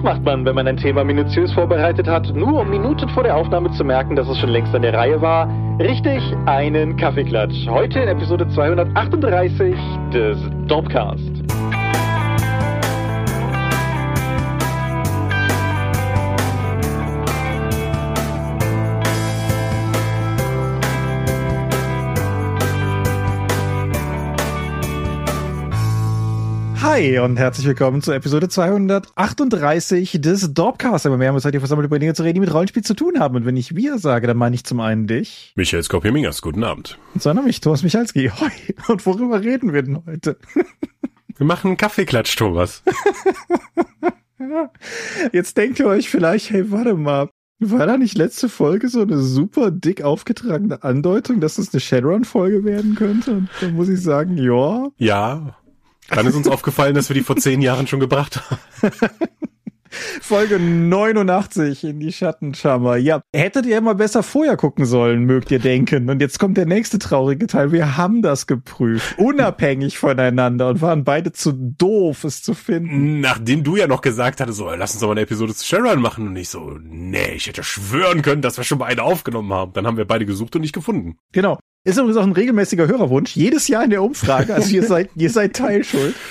Was macht man, wenn man ein Thema minutiös vorbereitet hat, nur um Minuten vor der Aufnahme zu merken, dass es schon längst an der Reihe war? Richtig, einen Kaffeeklatsch. Heute in Episode 238 des Dopcast. Hi und herzlich willkommen zur Episode 238 des Dorpcast. Aber wir haben uns heute versammelt, über Dinge zu reden, die mit Rollenspiel zu tun haben. Und wenn ich wir sage, dann meine ich zum einen dich. Michael Skopje-Mingers, guten Abend. Und sondern mich, Thomas Michalski. Hoi. Und worüber reden wir denn heute? Wir machen einen Kaffeeklatsch, Thomas. Jetzt denkt ihr euch vielleicht, hey, warte mal. War da nicht letzte Folge so eine super dick aufgetragene Andeutung, dass das eine Shadowrun-Folge werden könnte? Und da muss ich sagen, ja. Ja, dann ist uns aufgefallen, dass wir die vor zehn Jahren schon gebracht haben. Folge 89 in die Schattenschammer. Ja, hättet ihr immer besser vorher gucken sollen, mögt ihr denken. Und jetzt kommt der nächste traurige Teil. Wir haben das geprüft, unabhängig voneinander und waren beide zu doof, es zu finden. Nachdem du ja noch gesagt hattest, so, lass uns doch mal eine Episode zu Sharon machen. Und ich so, nee, ich hätte schwören können, dass wir schon mal eine aufgenommen haben. Dann haben wir beide gesucht und nicht gefunden. Genau. Ist übrigens auch ein regelmäßiger Hörerwunsch. Jedes Jahr in der Umfrage. Also ihr seid, ihr seid Teilschuld.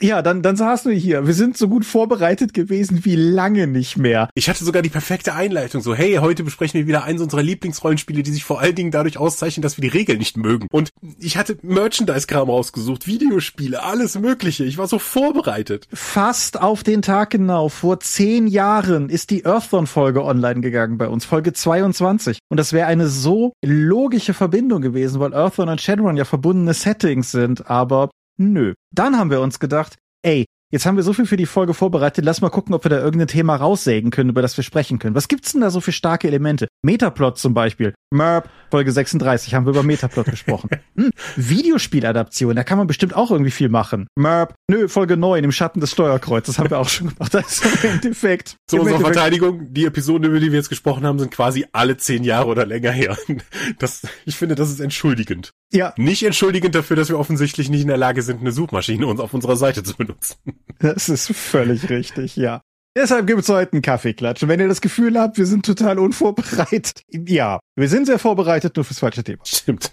Ja, dann, dann saßen wir hier. Wir sind so gut vorbereitet gewesen wie lange nicht mehr. Ich hatte sogar die perfekte Einleitung. So, hey, heute besprechen wir wieder eins unserer Lieblingsrollenspiele, die sich vor allen Dingen dadurch auszeichnen, dass wir die Regeln nicht mögen. Und ich hatte Merchandise-Kram rausgesucht, Videospiele, alles Mögliche. Ich war so vorbereitet. Fast auf den Tag genau. Vor zehn Jahren ist die Earthdawn-Folge online gegangen bei uns. Folge 22. Und das wäre eine so logische Verbindung gewesen, weil Earthdawn und Shadowrun ja verbundene Settings sind. Aber Nö. Dann haben wir uns gedacht, ey, Jetzt haben wir so viel für die Folge vorbereitet. Lass mal gucken, ob wir da irgendein Thema raussägen können, über das wir sprechen können. Was gibt's denn da so für starke Elemente? Metaplot zum Beispiel. Merp, Folge 36 haben wir über Metaplot gesprochen. Hm, Videospieladaption, da kann man bestimmt auch irgendwie viel machen. Merp, nö, Folge 9 im Schatten des Steuerkreuzes haben wir auch schon gemacht. Das ist im Endeffekt. Zu unserer Verteidigung, die Episoden, über die wir jetzt gesprochen haben, sind quasi alle zehn Jahre oder länger her. Das, ich finde, das ist entschuldigend. Ja. Nicht entschuldigend dafür, dass wir offensichtlich nicht in der Lage sind, eine Suchmaschine uns auf unserer Seite zu benutzen. Das ist völlig richtig, ja. Deshalb gibt es heute einen Kaffeeklatsch. Und wenn ihr das Gefühl habt, wir sind total unvorbereitet, ja, wir sind sehr vorbereitet, nur fürs falsche Thema. Stimmt.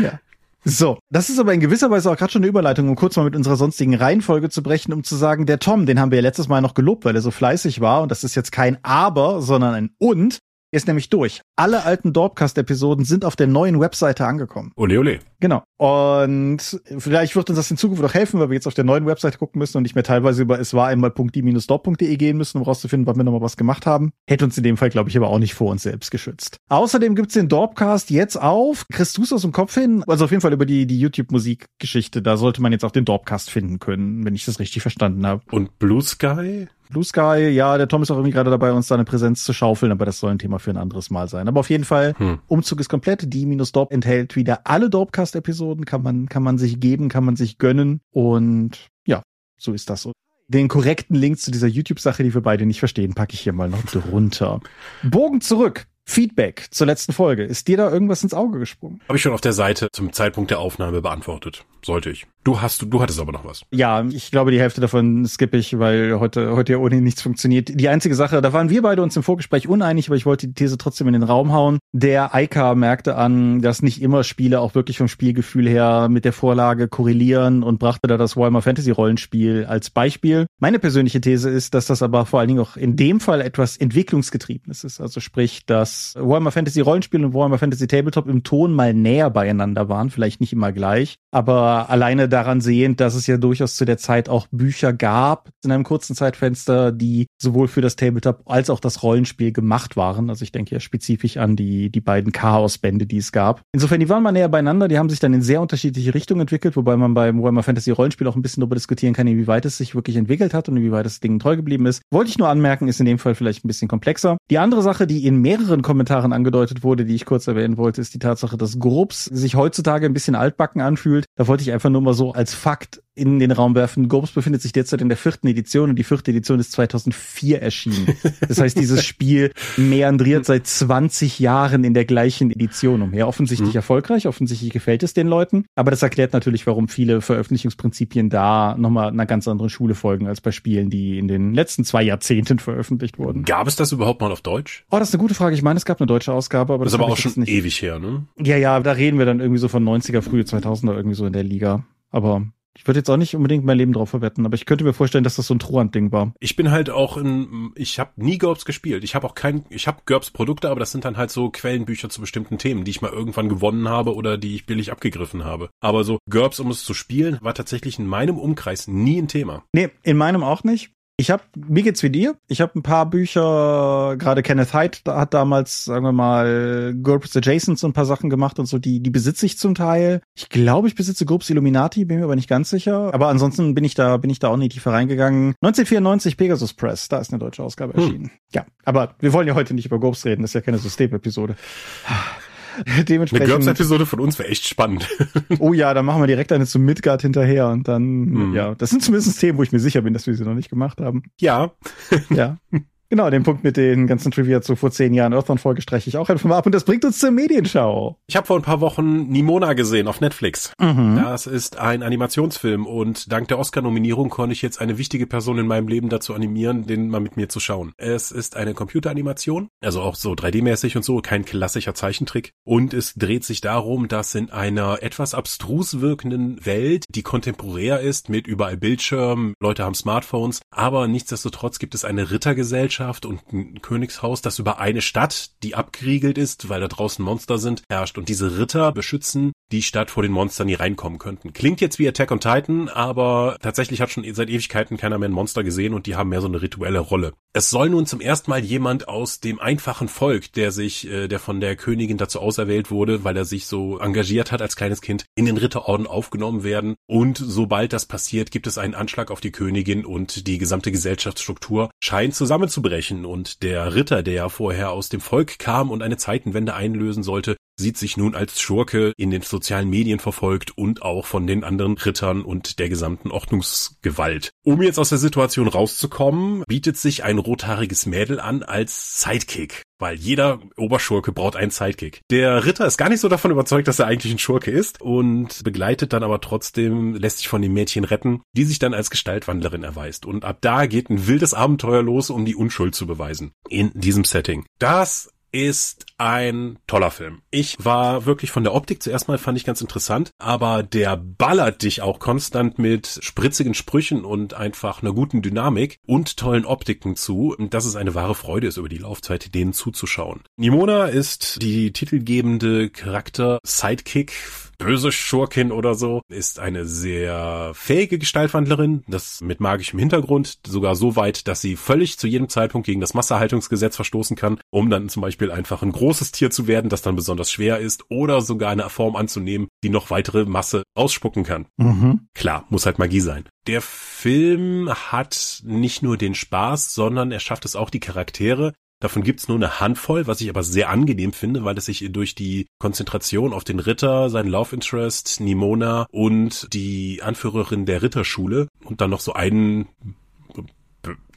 Ja. So, das ist aber in gewisser Weise auch gerade schon eine Überleitung, um kurz mal mit unserer sonstigen Reihenfolge zu brechen, um zu sagen, der Tom, den haben wir ja letztes Mal noch gelobt, weil er so fleißig war. Und das ist jetzt kein Aber, sondern ein Und ist nämlich durch. Alle alten Dorpcast-Episoden sind auf der neuen Webseite angekommen. Ole, ole. Genau. Und vielleicht wird uns das in Zukunft auch helfen, weil wir jetzt auf der neuen Webseite gucken müssen und nicht mehr teilweise über es war einmal.die-dorp.de gehen müssen, um rauszufinden, wann wir nochmal was gemacht haben. Hätte uns in dem Fall, glaube ich, aber auch nicht vor uns selbst geschützt. Außerdem gibt's den Dorpcast jetzt auf. Kriegst du's aus dem Kopf hin? Also auf jeden Fall über die, die YouTube-Musikgeschichte. Da sollte man jetzt auch den Dorpcast finden können, wenn ich das richtig verstanden habe. Und Blue Sky? Blue Sky, ja, der Tom ist auch irgendwie gerade dabei, uns da eine Präsenz zu schaufeln, aber das soll ein Thema für ein anderes Mal sein. Aber auf jeden Fall, hm. Umzug ist komplett. Die-Dorp enthält wieder alle Dorpcast-Episoden, kann man, kann man sich geben, kann man sich gönnen und ja, so ist das so. Den korrekten Link zu dieser YouTube-Sache, die wir beide nicht verstehen, packe ich hier mal noch drunter. Bogen zurück. Feedback zur letzten Folge. Ist dir da irgendwas ins Auge gesprungen? Habe ich schon auf der Seite zum Zeitpunkt der Aufnahme beantwortet. Sollte ich. Du hast, du hattest aber noch was. Ja, ich glaube, die Hälfte davon skippe ich, weil heute, heute ja ohnehin nichts funktioniert. Die einzige Sache, da waren wir beide uns im Vorgespräch uneinig, aber ich wollte die These trotzdem in den Raum hauen. Der Eika merkte an, dass nicht immer Spiele auch wirklich vom Spielgefühl her mit der Vorlage korrelieren und brachte da das Warhammer Fantasy Rollenspiel als Beispiel. Meine persönliche These ist, dass das aber vor allen Dingen auch in dem Fall etwas entwicklungsgetriebenes ist. Also sprich, dass Warhammer Fantasy Rollenspiel und Warhammer Fantasy Tabletop im Ton mal näher beieinander waren, vielleicht nicht immer gleich, aber alleine daran sehend, dass es ja durchaus zu der Zeit auch Bücher gab in einem kurzen Zeitfenster, die sowohl für das Tabletop als auch das Rollenspiel gemacht waren. Also ich denke ja spezifisch an die, die beiden Chaos-Bände, die es gab. Insofern, die waren mal näher beieinander, die haben sich dann in sehr unterschiedliche Richtungen entwickelt, wobei man beim Warhammer Fantasy Rollenspiel auch ein bisschen darüber diskutieren kann, inwieweit es sich wirklich entwickelt hat und inwieweit das Ding treu geblieben ist. Wollte ich nur anmerken, ist in dem Fall vielleicht ein bisschen komplexer. Die andere Sache, die in mehreren Kommentaren angedeutet wurde, die ich kurz erwähnen wollte, ist die Tatsache, dass Grubs sich heutzutage ein bisschen altbacken anfühlt. Da wollte ich einfach nur mal so als Fakt in den Raum werfen. GURPS befindet sich derzeit in der vierten Edition und die vierte Edition ist 2004 erschienen. Das heißt, dieses Spiel meandriert seit 20 Jahren in der gleichen Edition umher. Offensichtlich mhm. erfolgreich, offensichtlich gefällt es den Leuten, aber das erklärt natürlich, warum viele Veröffentlichungsprinzipien da nochmal einer ganz anderen Schule folgen als bei Spielen, die in den letzten zwei Jahrzehnten veröffentlicht wurden. Gab es das überhaupt mal auf Deutsch? Oh, das ist eine gute Frage. Ich meine, es gab eine deutsche Ausgabe, aber das, das ist aber auch schon ewig her, ne? Ja, ja, da reden wir dann irgendwie so von 90er, frühe 2000er irgendwie so in der Liga. Aber ich würde jetzt auch nicht unbedingt mein Leben drauf verwetten, aber ich könnte mir vorstellen, dass das so ein Truant-Ding war. Ich bin halt auch in, ich habe nie GURPS gespielt. Ich habe auch kein, ich habe GURPS-Produkte, aber das sind dann halt so Quellenbücher zu bestimmten Themen, die ich mal irgendwann gewonnen habe oder die ich billig abgegriffen habe. Aber so GURPS, um es zu spielen, war tatsächlich in meinem Umkreis nie ein Thema. Nee, in meinem auch nicht. Ich habe, mir geht's wie dir. Ich habe ein paar Bücher, gerade Kenneth Hyde hat damals, sagen wir mal, GURPS Adjacent so ein paar Sachen gemacht und so, die, die besitze ich zum Teil. Ich glaube, ich besitze GURPS Illuminati, bin mir aber nicht ganz sicher. Aber ansonsten bin ich da, bin ich da auch nicht tiefer reingegangen. 1994 Pegasus Press, da ist eine deutsche Ausgabe hm. erschienen. Hm. Ja, aber wir wollen ja heute nicht über GURPS reden, das ist ja keine Systemepisode. Dementsprechend. Eine GURPS-Episode von uns wäre echt spannend. oh ja, dann machen wir direkt eine zu Midgard hinterher und dann, hm. ja, das sind zumindest Themen, wo ich mir sicher bin, dass wir sie noch nicht gemacht haben. Ja. ja. Genau, den Punkt mit den ganzen Trivia zu vor zehn Jahren Earthbound Folge streiche ich auch einfach mal ab und das bringt uns zur Medienschau. Ich habe vor ein paar Wochen Nimona gesehen auf Netflix. Mhm. Das ist ein Animationsfilm und dank der Oscar-Nominierung konnte ich jetzt eine wichtige Person in meinem Leben dazu animieren, den mal mit mir zu schauen. Es ist eine Computeranimation, also auch so 3D-mäßig und so, kein klassischer Zeichentrick. Und es dreht sich darum, dass in einer etwas abstrus wirkenden Welt, die kontemporär ist, mit überall Bildschirmen, Leute haben Smartphones, aber nichtsdestotrotz gibt es eine Rittergesellschaft, Gesellschaft und ein Königshaus, das über eine Stadt, die abgeriegelt ist, weil da draußen Monster sind, herrscht. Und diese Ritter beschützen die Stadt vor den Monstern, die reinkommen könnten. Klingt jetzt wie Attack on Titan, aber tatsächlich hat schon seit Ewigkeiten keiner mehr ein Monster gesehen und die haben mehr so eine rituelle Rolle. Es soll nun zum ersten Mal jemand aus dem einfachen Volk, der sich, äh, der von der Königin dazu auserwählt wurde, weil er sich so engagiert hat als kleines Kind, in den Ritterorden aufgenommen werden. Und sobald das passiert, gibt es einen Anschlag auf die Königin und die gesamte Gesellschaftsstruktur scheint zusammenzubrechen. Und der Ritter, der ja vorher aus dem Volk kam und eine Zeitenwende einlösen sollte, sieht sich nun als Schurke in den sozialen Medien verfolgt und auch von den anderen Rittern und der gesamten Ordnungsgewalt. Um jetzt aus der Situation rauszukommen, bietet sich ein rothaariges Mädel an als Sidekick weil jeder Oberschurke braucht einen Sidekick. Der Ritter ist gar nicht so davon überzeugt, dass er eigentlich ein Schurke ist und begleitet dann aber trotzdem, lässt sich von dem Mädchen retten, die sich dann als Gestaltwandlerin erweist. Und ab da geht ein wildes Abenteuer los, um die Unschuld zu beweisen. In diesem Setting. Das ist ein toller Film. Ich war wirklich von der Optik zuerst mal fand ich ganz interessant, aber der ballert dich auch konstant mit spritzigen Sprüchen und einfach einer guten Dynamik und tollen Optiken zu, dass es eine wahre Freude ist, über die Laufzeit denen zuzuschauen. Nimona ist die titelgebende Charakter Sidekick böse Schurkin oder so, ist eine sehr fähige Gestaltwandlerin, das mit magischem Hintergrund, sogar so weit, dass sie völlig zu jedem Zeitpunkt gegen das Massehaltungsgesetz verstoßen kann, um dann zum Beispiel einfach ein großes Tier zu werden, das dann besonders schwer ist, oder sogar eine Form anzunehmen, die noch weitere Masse ausspucken kann. Mhm. Klar, muss halt Magie sein. Der Film hat nicht nur den Spaß, sondern er schafft es auch, die Charaktere Davon gibt's nur eine Handvoll, was ich aber sehr angenehm finde, weil es sich durch die Konzentration auf den Ritter, seinen Love Interest, Nimona und die Anführerin der Ritterschule und dann noch so einen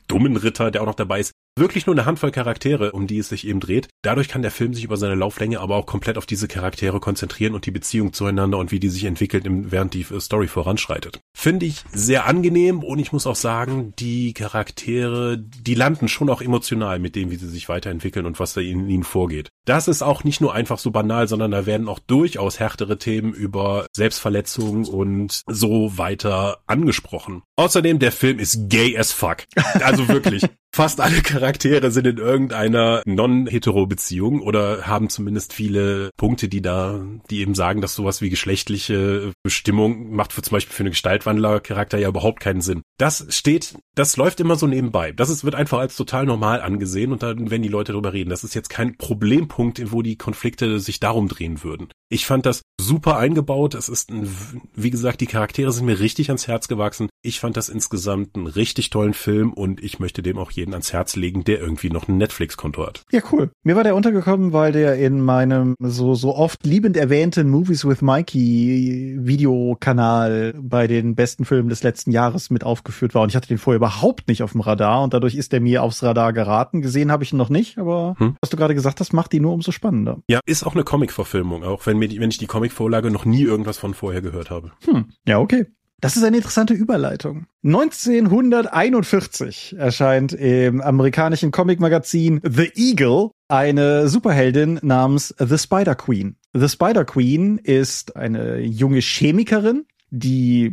dummen Ritter, der auch noch dabei ist, wirklich nur eine Handvoll Charaktere, um die es sich eben dreht. Dadurch kann der Film sich über seine Lauflänge aber auch komplett auf diese Charaktere konzentrieren und die Beziehung zueinander und wie die sich entwickelt, während die Story voranschreitet. Finde ich sehr angenehm und ich muss auch sagen, die Charaktere, die landen schon auch emotional mit dem, wie sie sich weiterentwickeln und was da in ihnen vorgeht. Das ist auch nicht nur einfach so banal, sondern da werden auch durchaus härtere Themen über Selbstverletzung und so weiter angesprochen. Außerdem, der Film ist gay as fuck. Also wirklich. Fast alle Charaktere sind in irgendeiner non-hetero-Beziehung oder haben zumindest viele Punkte, die da, die eben sagen, dass sowas wie geschlechtliche Bestimmung macht für zum Beispiel für eine Gestaltwandler-Charakter ja überhaupt keinen Sinn. Das steht, das läuft immer so nebenbei. Das ist, wird einfach als total normal angesehen und dann, wenn die Leute darüber reden, das ist jetzt kein Problempunkt, wo die Konflikte sich darum drehen würden. Ich fand das super eingebaut. Es ist, ein, wie gesagt, die Charaktere sind mir richtig ans Herz gewachsen. Ich fand das insgesamt einen richtig tollen Film und ich möchte dem auch jeden ans Herz legen, der irgendwie noch ein Netflix-Konto hat. Ja, cool. Mir war der untergekommen, weil der in meinem so, so oft liebend erwähnten Movies with Mikey Videokanal bei den besten Filmen des letzten Jahres mit aufgeführt war. Und ich hatte den vorher überhaupt nicht auf dem Radar und dadurch ist er mir aufs Radar geraten. Gesehen habe ich ihn noch nicht, aber hm. was du gerade gesagt hast, macht die nur umso spannender. Ja, ist auch eine Comic-Verfilmung, auch wenn, mir die, wenn ich die Comic-Vorlage noch nie irgendwas von vorher gehört habe. Hm. Ja, okay. Das ist eine interessante Überleitung. 1941 erscheint im amerikanischen Comicmagazin The Eagle eine Superheldin namens The Spider Queen. The Spider Queen ist eine junge Chemikerin, die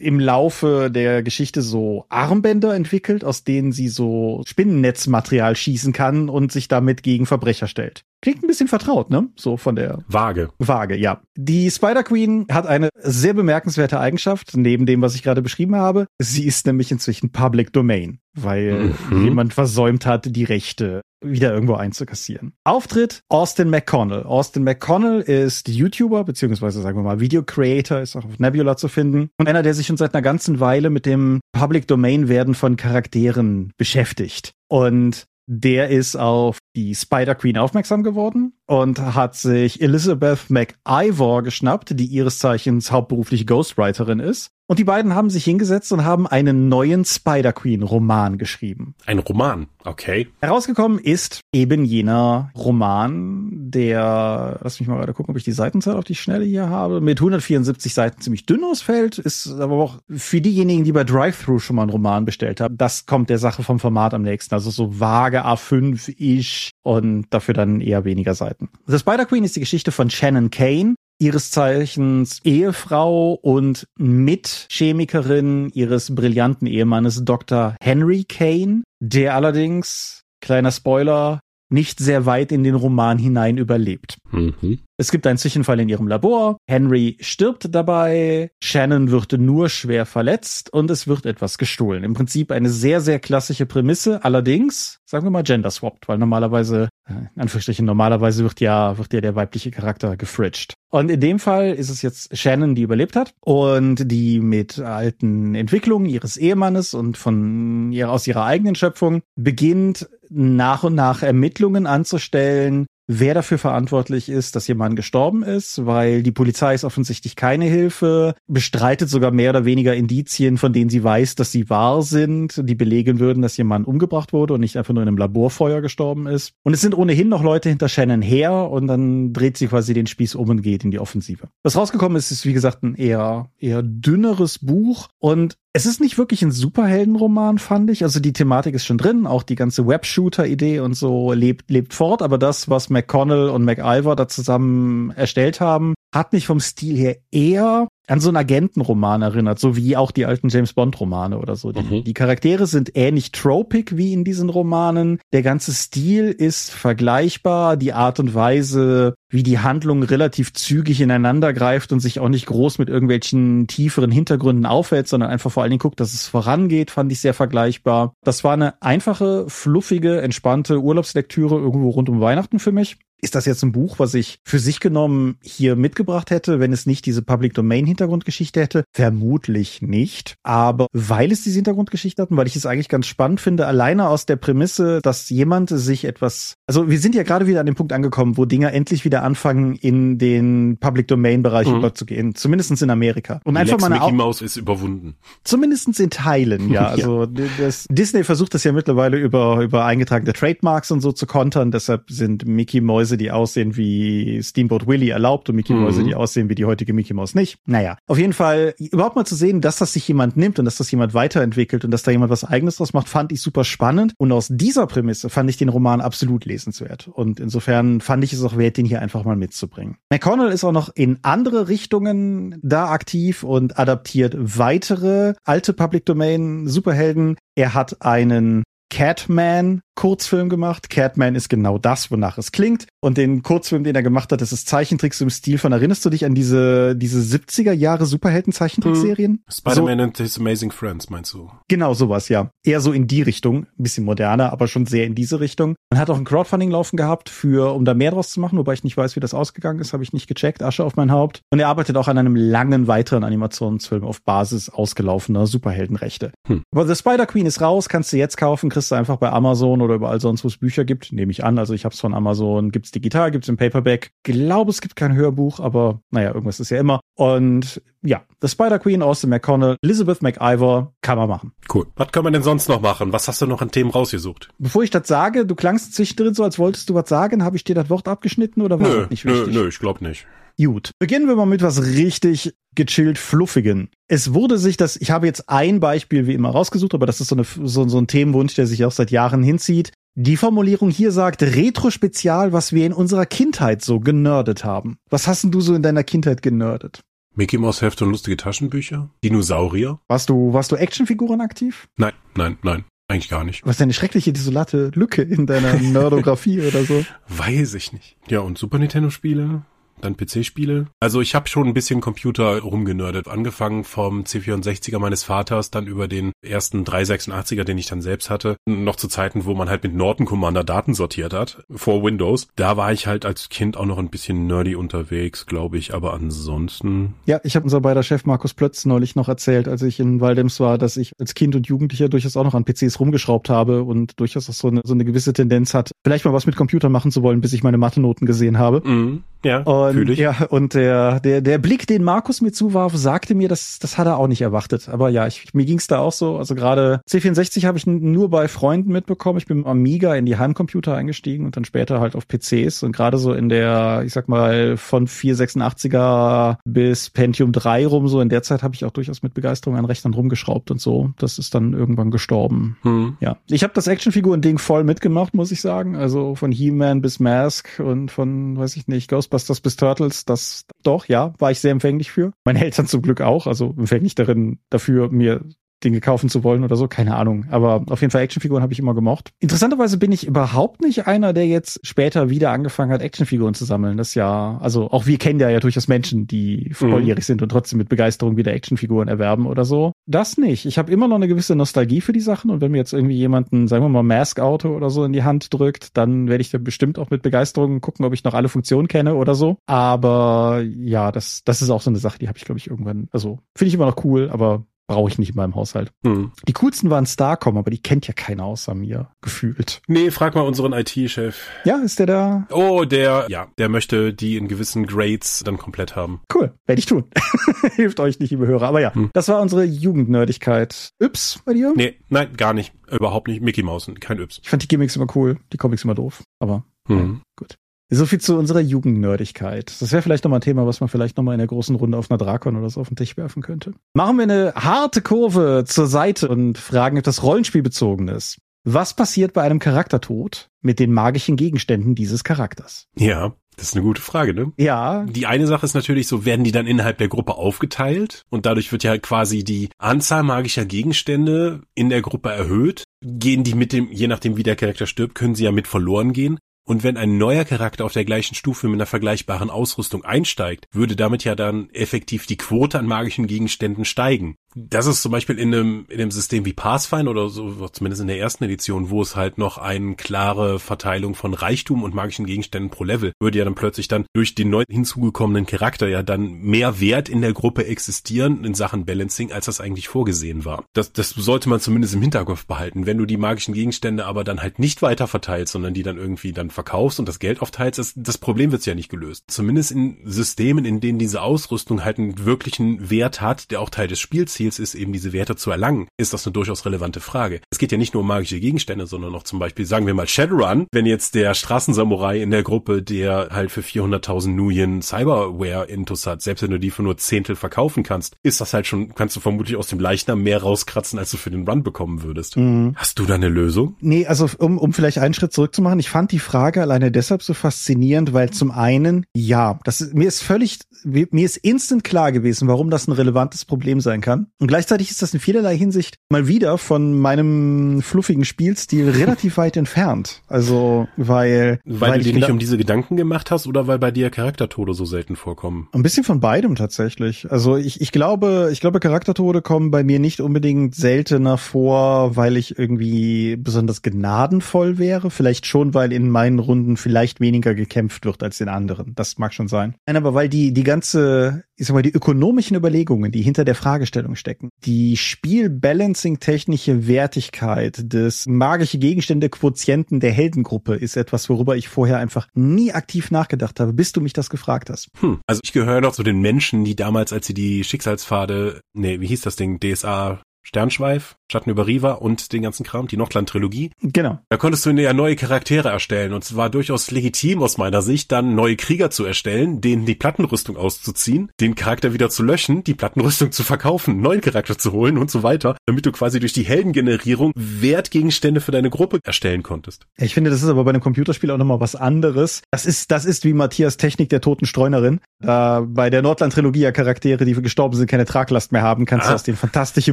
im Laufe der Geschichte so Armbänder entwickelt, aus denen sie so Spinnennetzmaterial schießen kann und sich damit gegen Verbrecher stellt. Klingt ein bisschen vertraut, ne? So von der Waage. Waage, ja. Die Spider Queen hat eine sehr bemerkenswerte Eigenschaft, neben dem, was ich gerade beschrieben habe. Sie ist nämlich inzwischen Public Domain, weil mhm. jemand versäumt hat, die Rechte wieder irgendwo einzukassieren. Auftritt Austin McConnell. Austin McConnell ist YouTuber, beziehungsweise sagen wir mal Video Creator, ist auch auf Nebula zu finden. Und einer, der sich schon seit einer ganzen Weile mit dem Public Domain werden von Charakteren beschäftigt. Und der ist auf die Spider Queen aufmerksam geworden und hat sich Elizabeth McIvor geschnappt, die ihres Zeichens hauptberuflich Ghostwriterin ist. Und die beiden haben sich hingesetzt und haben einen neuen Spider-Queen-Roman geschrieben. Ein Roman, okay. Herausgekommen ist eben jener Roman, der, lass mich mal gerade gucken, ob ich die Seitenzahl auf die Schnelle hier habe, mit 174 Seiten ziemlich dünn ausfällt, ist aber auch für diejenigen, die bei Drive-Thru schon mal einen Roman bestellt haben, das kommt der Sache vom Format am nächsten. Also so vage A5-ish und dafür dann eher weniger Seiten. The Spider-Queen ist die Geschichte von Shannon Kane, ihres Zeichens Ehefrau und Mitchemikerin ihres brillanten Ehemannes Dr. Henry Kane, der allerdings, kleiner Spoiler, nicht sehr weit in den Roman hinein überlebt. Mhm. Es gibt einen Zwischenfall in ihrem Labor. Henry stirbt dabei. Shannon wird nur schwer verletzt und es wird etwas gestohlen. Im Prinzip eine sehr, sehr klassische Prämisse. Allerdings, sagen wir mal, gender swapped, weil normalerweise, äh, in Anführungsstrichen, normalerweise wird ja, wird ja der weibliche Charakter gefridged. Und in dem Fall ist es jetzt Shannon, die überlebt hat und die mit alten Entwicklungen ihres Ehemannes und von ihrer, aus ihrer eigenen Schöpfung beginnt, nach und nach Ermittlungen anzustellen, wer dafür verantwortlich ist, dass jemand gestorben ist, weil die Polizei ist offensichtlich keine Hilfe, bestreitet sogar mehr oder weniger Indizien, von denen sie weiß, dass sie wahr sind, die belegen würden, dass jemand umgebracht wurde und nicht einfach nur in einem Laborfeuer gestorben ist. Und es sind ohnehin noch Leute hinter Shannon her und dann dreht sie quasi den Spieß um und geht in die Offensive. Was rausgekommen ist, ist wie gesagt ein eher, eher dünneres Buch und es ist nicht wirklich ein Superheldenroman, fand ich. Also die Thematik ist schon drin, auch die ganze Webshooter-Idee und so lebt, lebt fort. Aber das, was McConnell und McIver da zusammen erstellt haben, hat mich vom Stil her eher an so einen Agentenroman erinnert, so wie auch die alten James Bond Romane oder so. Die, mhm. die Charaktere sind ähnlich tropic wie in diesen Romanen. Der ganze Stil ist vergleichbar. Die Art und Weise, wie die Handlung relativ zügig ineinander greift und sich auch nicht groß mit irgendwelchen tieferen Hintergründen aufhält, sondern einfach vor allen Dingen guckt, dass es vorangeht, fand ich sehr vergleichbar. Das war eine einfache, fluffige, entspannte Urlaubslektüre irgendwo rund um Weihnachten für mich. Ist das jetzt ein Buch, was ich für sich genommen hier mitgebracht hätte, wenn es nicht diese Public Domain Hintergrundgeschichte hätte? Vermutlich nicht. Aber weil es diese Hintergrundgeschichte hat und weil ich es eigentlich ganz spannend finde, alleine aus der Prämisse, dass jemand sich etwas, also wir sind ja gerade wieder an dem Punkt angekommen, wo Dinge endlich wieder anfangen, in den Public Domain Bereich mhm. überzugehen. Zumindestens in Amerika. Und einfach mal eine Mickey Mouse ist überwunden. Zumindestens in Teilen, ja. Also ja. Das, Disney versucht das ja mittlerweile über, über eingetragene Trademarks und so zu kontern. Deshalb sind Mickey Mouse Mäuse, die aussehen wie Steamboat Willie erlaubt und Mickey Mäuse, mhm. die aussehen wie die heutige Mickey Maus nicht. Naja, auf jeden Fall überhaupt mal zu sehen, dass das sich jemand nimmt und dass das jemand weiterentwickelt und dass da jemand was eigenes draus macht, fand ich super spannend. Und aus dieser Prämisse fand ich den Roman absolut lesenswert. Und insofern fand ich es auch wert, den hier einfach mal mitzubringen. McConnell ist auch noch in andere Richtungen da aktiv und adaptiert weitere alte Public Domain Superhelden. Er hat einen Catman Kurzfilm gemacht. Catman ist genau das, wonach es klingt. Und den Kurzfilm, den er gemacht hat, das ist Zeichentricks im Stil von, erinnerst du dich an diese, diese 70er Jahre Superhelden-Zeichentrickserien? Hm. Spider-Man so, and His Amazing Friends, meinst du? Genau sowas, ja. Eher so in die Richtung. Ein bisschen moderner, aber schon sehr in diese Richtung. Man hat auch ein Crowdfunding laufen gehabt für, um da mehr draus zu machen, wobei ich nicht weiß, wie das ausgegangen ist, habe ich nicht gecheckt. Asche auf mein Haupt. Und er arbeitet auch an einem langen weiteren Animationsfilm auf Basis ausgelaufener Superheldenrechte. Hm. Aber The Spider Queen ist raus, kannst du jetzt kaufen, kriegst du einfach bei Amazon oder überall sonst, wo es Bücher gibt, nehme ich an. Also ich habe es von Amazon, gibt's digital, gibt's im Paperback. Glaube, es gibt kein Hörbuch, aber naja, irgendwas ist ja immer. Und ja, The Spider Queen, Austin McConnell, Elizabeth McIvor, kann man machen. Cool. Was kann man denn sonst noch machen? Was hast du noch an Themen rausgesucht? Bevor ich das sage, du klangst zwischendrin so, als wolltest du was sagen. Habe ich dir das Wort abgeschnitten oder war nö, das nicht wichtig? Nö, nö, ich glaube nicht. Gut. Beginnen wir mal mit was richtig gechillt fluffigen. Es wurde sich das, ich habe jetzt ein Beispiel wie immer rausgesucht, aber das ist so, eine, so, so ein Themenwunsch, der sich auch seit Jahren hinzieht. Die Formulierung hier sagt Retro-Spezial, was wir in unserer Kindheit so genördet haben. Was hast denn du so in deiner Kindheit genördet? Mickey Mouse Hefte und lustige Taschenbücher? Dinosaurier? Warst du, warst du Actionfiguren aktiv? Nein, nein, nein. Eigentlich gar nicht. Was ist eine schreckliche, desolate Lücke in deiner Nerdografie oder so? Weiß ich nicht. Ja, und Super Nintendo Spiele? Dann PC-Spiele. Also ich habe schon ein bisschen Computer rumgenördet, angefangen vom C64er meines Vaters, dann über den ersten 386er, den ich dann selbst hatte, noch zu Zeiten, wo man halt mit Norton Commander Daten sortiert hat, vor Windows. Da war ich halt als Kind auch noch ein bisschen nerdy unterwegs, glaube ich, aber ansonsten... Ja, ich habe unser beider Chef Markus Plötz neulich noch erzählt, als ich in Waldems war, dass ich als Kind und Jugendlicher durchaus auch noch an PCs rumgeschraubt habe und durchaus auch so eine, so eine gewisse Tendenz hat, vielleicht mal was mit Computern machen zu wollen, bis ich meine Mathe-Noten gesehen habe. Mhm. Ja, und, ja, und der, der, der Blick, den Markus mir zuwarf, sagte mir, das, das hat er auch nicht erwartet. Aber ja, ich, mir ging's da auch so. Also gerade C64 habe ich nur bei Freunden mitbekommen. Ich bin mit Amiga in die Heimcomputer eingestiegen und dann später halt auf PCs. Und gerade so in der, ich sag mal, von 486er bis Pentium 3 rum, so in der Zeit habe ich auch durchaus mit Begeisterung an Rechnern rumgeschraubt und so. Das ist dann irgendwann gestorben. Hm. Ja. Ich habe das Actionfiguren-Ding voll mitgemacht, muss ich sagen. Also von He-Man bis Mask und von, weiß ich nicht, Ghost Ghostbusters bis Turtles, das doch, ja, war ich sehr empfänglich für. Meine Eltern zum Glück auch, also empfänglich darin dafür, mir Dinge kaufen zu wollen oder so, keine Ahnung. Aber auf jeden Fall Actionfiguren habe ich immer gemocht. Interessanterweise bin ich überhaupt nicht einer, der jetzt später wieder angefangen hat, Actionfiguren zu sammeln. Das ja, also auch wir kennen ja ja durchaus Menschen, die volljährig mhm. sind und trotzdem mit Begeisterung wieder Actionfiguren erwerben oder so. Das nicht. Ich habe immer noch eine gewisse Nostalgie für die Sachen und wenn mir jetzt irgendwie jemanden, sagen wir mal, Mask-Auto oder so in die Hand drückt, dann werde ich da bestimmt auch mit Begeisterung gucken, ob ich noch alle Funktionen kenne oder so. Aber ja, das, das ist auch so eine Sache, die habe ich, glaube ich, irgendwann, also finde ich immer noch cool, aber brauche ich nicht in meinem Haushalt. Hm. Die coolsten waren Starcom, aber die kennt ja keiner außer mir, gefühlt. Nee, frag mal unseren IT-Chef. Ja, ist der da? Oh, der, ja, der möchte die in gewissen Grades dann komplett haben. Cool, werde ich tun. Hilft euch nicht, liebe Hörer. Aber ja, hm. das war unsere Jugendnerdigkeit. Yps bei dir? Nee, nein, gar nicht. Überhaupt nicht. Mickey Mouse, kein Yps. Ich fand die Gimmicks immer cool, die Comics immer doof. Aber hm. ja, gut. So viel zu unserer Jugendnerdigkeit. Das wäre vielleicht nochmal ein Thema, was man vielleicht nochmal in der großen Runde auf einer Drakon oder so auf den Tisch werfen könnte. Machen wir eine harte Kurve zur Seite und fragen etwas Rollenspielbezogenes. Was passiert bei einem Charaktertod mit den magischen Gegenständen dieses Charakters? Ja, das ist eine gute Frage, ne? Ja. Die eine Sache ist natürlich so, werden die dann innerhalb der Gruppe aufgeteilt und dadurch wird ja quasi die Anzahl magischer Gegenstände in der Gruppe erhöht. Gehen die mit dem, je nachdem wie der Charakter stirbt, können sie ja mit verloren gehen. Und wenn ein neuer Charakter auf der gleichen Stufe mit einer vergleichbaren Ausrüstung einsteigt, würde damit ja dann effektiv die Quote an magischen Gegenständen steigen das ist zum Beispiel in einem, in einem System wie Pathfinder oder so, zumindest in der ersten Edition, wo es halt noch eine klare Verteilung von Reichtum und magischen Gegenständen pro Level, würde ja dann plötzlich dann durch den neu hinzugekommenen Charakter ja dann mehr Wert in der Gruppe existieren in Sachen Balancing, als das eigentlich vorgesehen war. Das, das sollte man zumindest im Hinterkopf behalten. Wenn du die magischen Gegenstände aber dann halt nicht weiter verteilst, sondern die dann irgendwie dann verkaufst und das Geld aufteilst, das, das Problem wird's ja nicht gelöst. Zumindest in Systemen, in denen diese Ausrüstung halt einen wirklichen Wert hat, der auch Teil des Spiels Ziels ist, eben diese Werte zu erlangen, ist das eine durchaus relevante Frage. Es geht ja nicht nur um magische Gegenstände, sondern auch zum Beispiel, sagen wir mal Shadowrun, wenn jetzt der Straßensamurai in der Gruppe, der halt für 400.000 Nuyen Cyberware intus hat, selbst wenn du die für nur Zehntel verkaufen kannst, ist das halt schon, kannst du vermutlich aus dem Leichnam mehr rauskratzen, als du für den Run bekommen würdest. Mhm. Hast du da eine Lösung? Nee, also um, um vielleicht einen Schritt zurückzumachen, ich fand die Frage alleine deshalb so faszinierend, weil zum einen, ja, das ist, mir ist völlig, mir ist instant klar gewesen, warum das ein relevantes Problem sein kann Und gleichzeitig ist das in vielerlei Hinsicht mal wieder von meinem fluffigen Spielstil relativ weit entfernt. Also, weil... Weil, weil du dir nicht um diese Gedanken gemacht hast oder weil bei dir Charaktertode so selten vorkommen? Ein bisschen von beidem tatsächlich. Also ich, ich glaube, ich glaube, Charaktertode kommen bei mir nicht unbedingt seltener vor, weil ich irgendwie besonders gnadenvoll wäre. Vielleicht schon, weil in meinen Runden vielleicht weniger gekämpft wird als in anderen. Das mag schon sein. Nein, aber weil die, die ganze, ich sag mal, die ökonomischen Überlegungen, die hinter der Fragestellung stecken, die Spielbalancing-technische Wertigkeit des magische Gegenstände Quotienten der Heldengruppe ist etwas, worüber ich vorher einfach nie aktiv nachgedacht habe, bis du mich das gefragt hast. Hm, also ich gehöre noch zu den Menschen, die damals, als sie die Schicksalspfade, nee, wie hieß das Ding, DSA Sternschweif, Schatten über Riva und den ganzen Kram, die Nochtland-Trilogie. Genau. Da konntest du ja neue Charaktere erstellen und es war durchaus legitim aus meiner Sicht, dann neue Krieger zu erstellen, denen die Plattenrüstung auszuziehen, den Charakter wieder zu löschen, die Plattenrüstung zu verkaufen, neuen Charakter zu holen und so weiter, damit du quasi durch die Heldengenerierung Wertgegenstände für deine Gruppe erstellen konntest. Ich finde, das ist aber bei einem Computerspiel auch nochmal was anderes. Das ist, das ist wie Matthias Technik der toten Streunerin. Da bei der Nordland-Trilogie ja Charaktere, die gestorben sind, keine Traglast mehr haben, kannst ah. du aus denen fantastische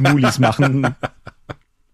Mulis machen.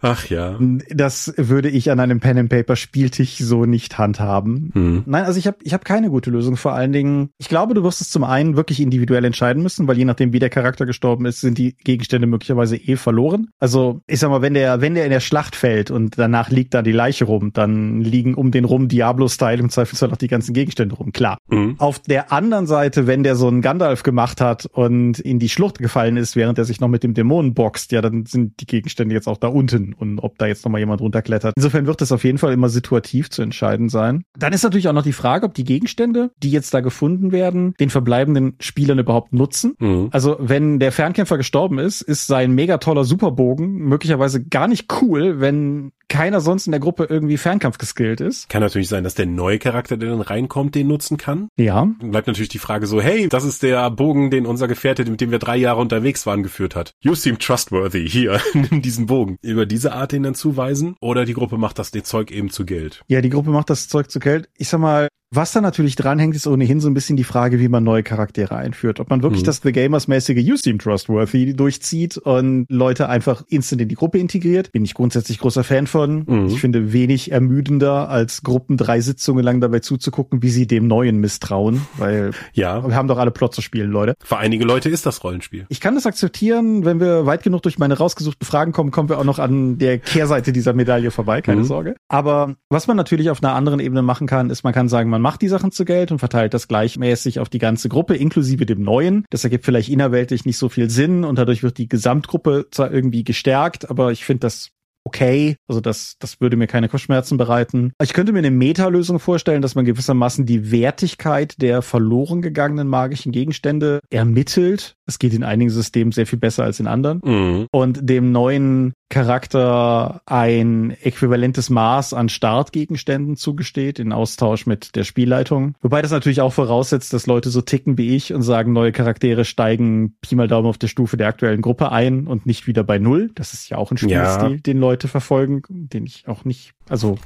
Ach ja. Das würde ich an einem Pen and Paper Spieltisch so nicht handhaben. Hm. Nein, also ich habe ich hab keine gute Lösung. Vor allen Dingen, ich glaube, du wirst es zum einen wirklich individuell entscheiden müssen, weil je nachdem, wie der Charakter gestorben ist, sind die Gegenstände möglicherweise eh verloren. Also ich sag mal, wenn der wenn der in der Schlacht fällt und danach liegt da die Leiche rum, dann liegen um den rum Diablo-Style im Zweifelsfall auch die ganzen Gegenstände rum. Klar. Hm. Auf der anderen Seite, wenn der so einen Gandalf gemacht hat und in die Schlucht gefallen ist, während er sich noch mit dem Dämonen boxt, ja, dann sind die Gegenstände jetzt auch da unten und ob da jetzt nochmal jemand runterklettert. Insofern wird es auf jeden Fall immer situativ zu entscheiden sein. Dann ist natürlich auch noch die Frage, ob die Gegenstände, die jetzt da gefunden werden, den verbleibenden Spielern überhaupt nutzen. Mhm. Also wenn der Fernkämpfer gestorben ist, ist sein mega toller Superbogen möglicherweise gar nicht cool, wenn keiner sonst in der Gruppe irgendwie Fernkampf geskillt ist. Kann natürlich sein, dass der neue Charakter, der dann reinkommt, den nutzen kann. Ja. Dann bleibt natürlich die Frage so, hey, das ist der Bogen, den unser Gefährte, mit dem wir drei Jahre unterwegs waren, geführt hat. You seem trustworthy. Hier, nimm diesen Bogen. Über diese Art den dann zuweisen oder die Gruppe macht das Zeug eben zu Geld? Ja, die Gruppe macht das Zeug zu Geld. Ich sag mal, was da natürlich dranhängt, ist ohnehin so ein bisschen die Frage, wie man neue Charaktere einführt. Ob man wirklich mhm. das The Gamers-mäßige You Seem Trustworthy durchzieht und Leute einfach instant in die Gruppe integriert. Bin ich grundsätzlich großer Fan von. Mhm. Ich finde wenig ermüdender, als Gruppen drei Sitzungen lang dabei zuzugucken, wie sie dem Neuen misstrauen. Weil ja. wir haben doch alle Plot zu spielen, Leute. Für einige Leute ist das Rollenspiel. Ich kann das akzeptieren. Wenn wir weit genug durch meine rausgesuchten Fragen kommen, kommen wir auch noch an der Kehrseite dieser Medaille vorbei. Keine mhm. Sorge. Aber was man natürlich auf einer anderen Ebene machen kann, ist, man kann sagen, man macht die Sachen zu Geld und verteilt das gleichmäßig auf die ganze Gruppe, inklusive dem Neuen. Das ergibt vielleicht innerweltlich nicht so viel Sinn und dadurch wird die Gesamtgruppe zwar irgendwie gestärkt, aber ich finde das okay. Also das, das würde mir keine Kopfschmerzen bereiten. Ich könnte mir eine Meta-Lösung vorstellen, dass man gewissermaßen die Wertigkeit der verloren gegangenen magischen Gegenstände ermittelt. Es geht in einigen Systemen sehr viel besser als in anderen. Mhm. Und dem neuen Charakter ein äquivalentes Maß an Startgegenständen zugesteht, in Austausch mit der Spielleitung. Wobei das natürlich auch voraussetzt, dass Leute so ticken wie ich und sagen, neue Charaktere steigen Pi mal Daumen auf der Stufe der aktuellen Gruppe ein und nicht wieder bei Null. Das ist ja auch ein Spielstil, ja. den Leute verfolgen, den ich auch nicht, also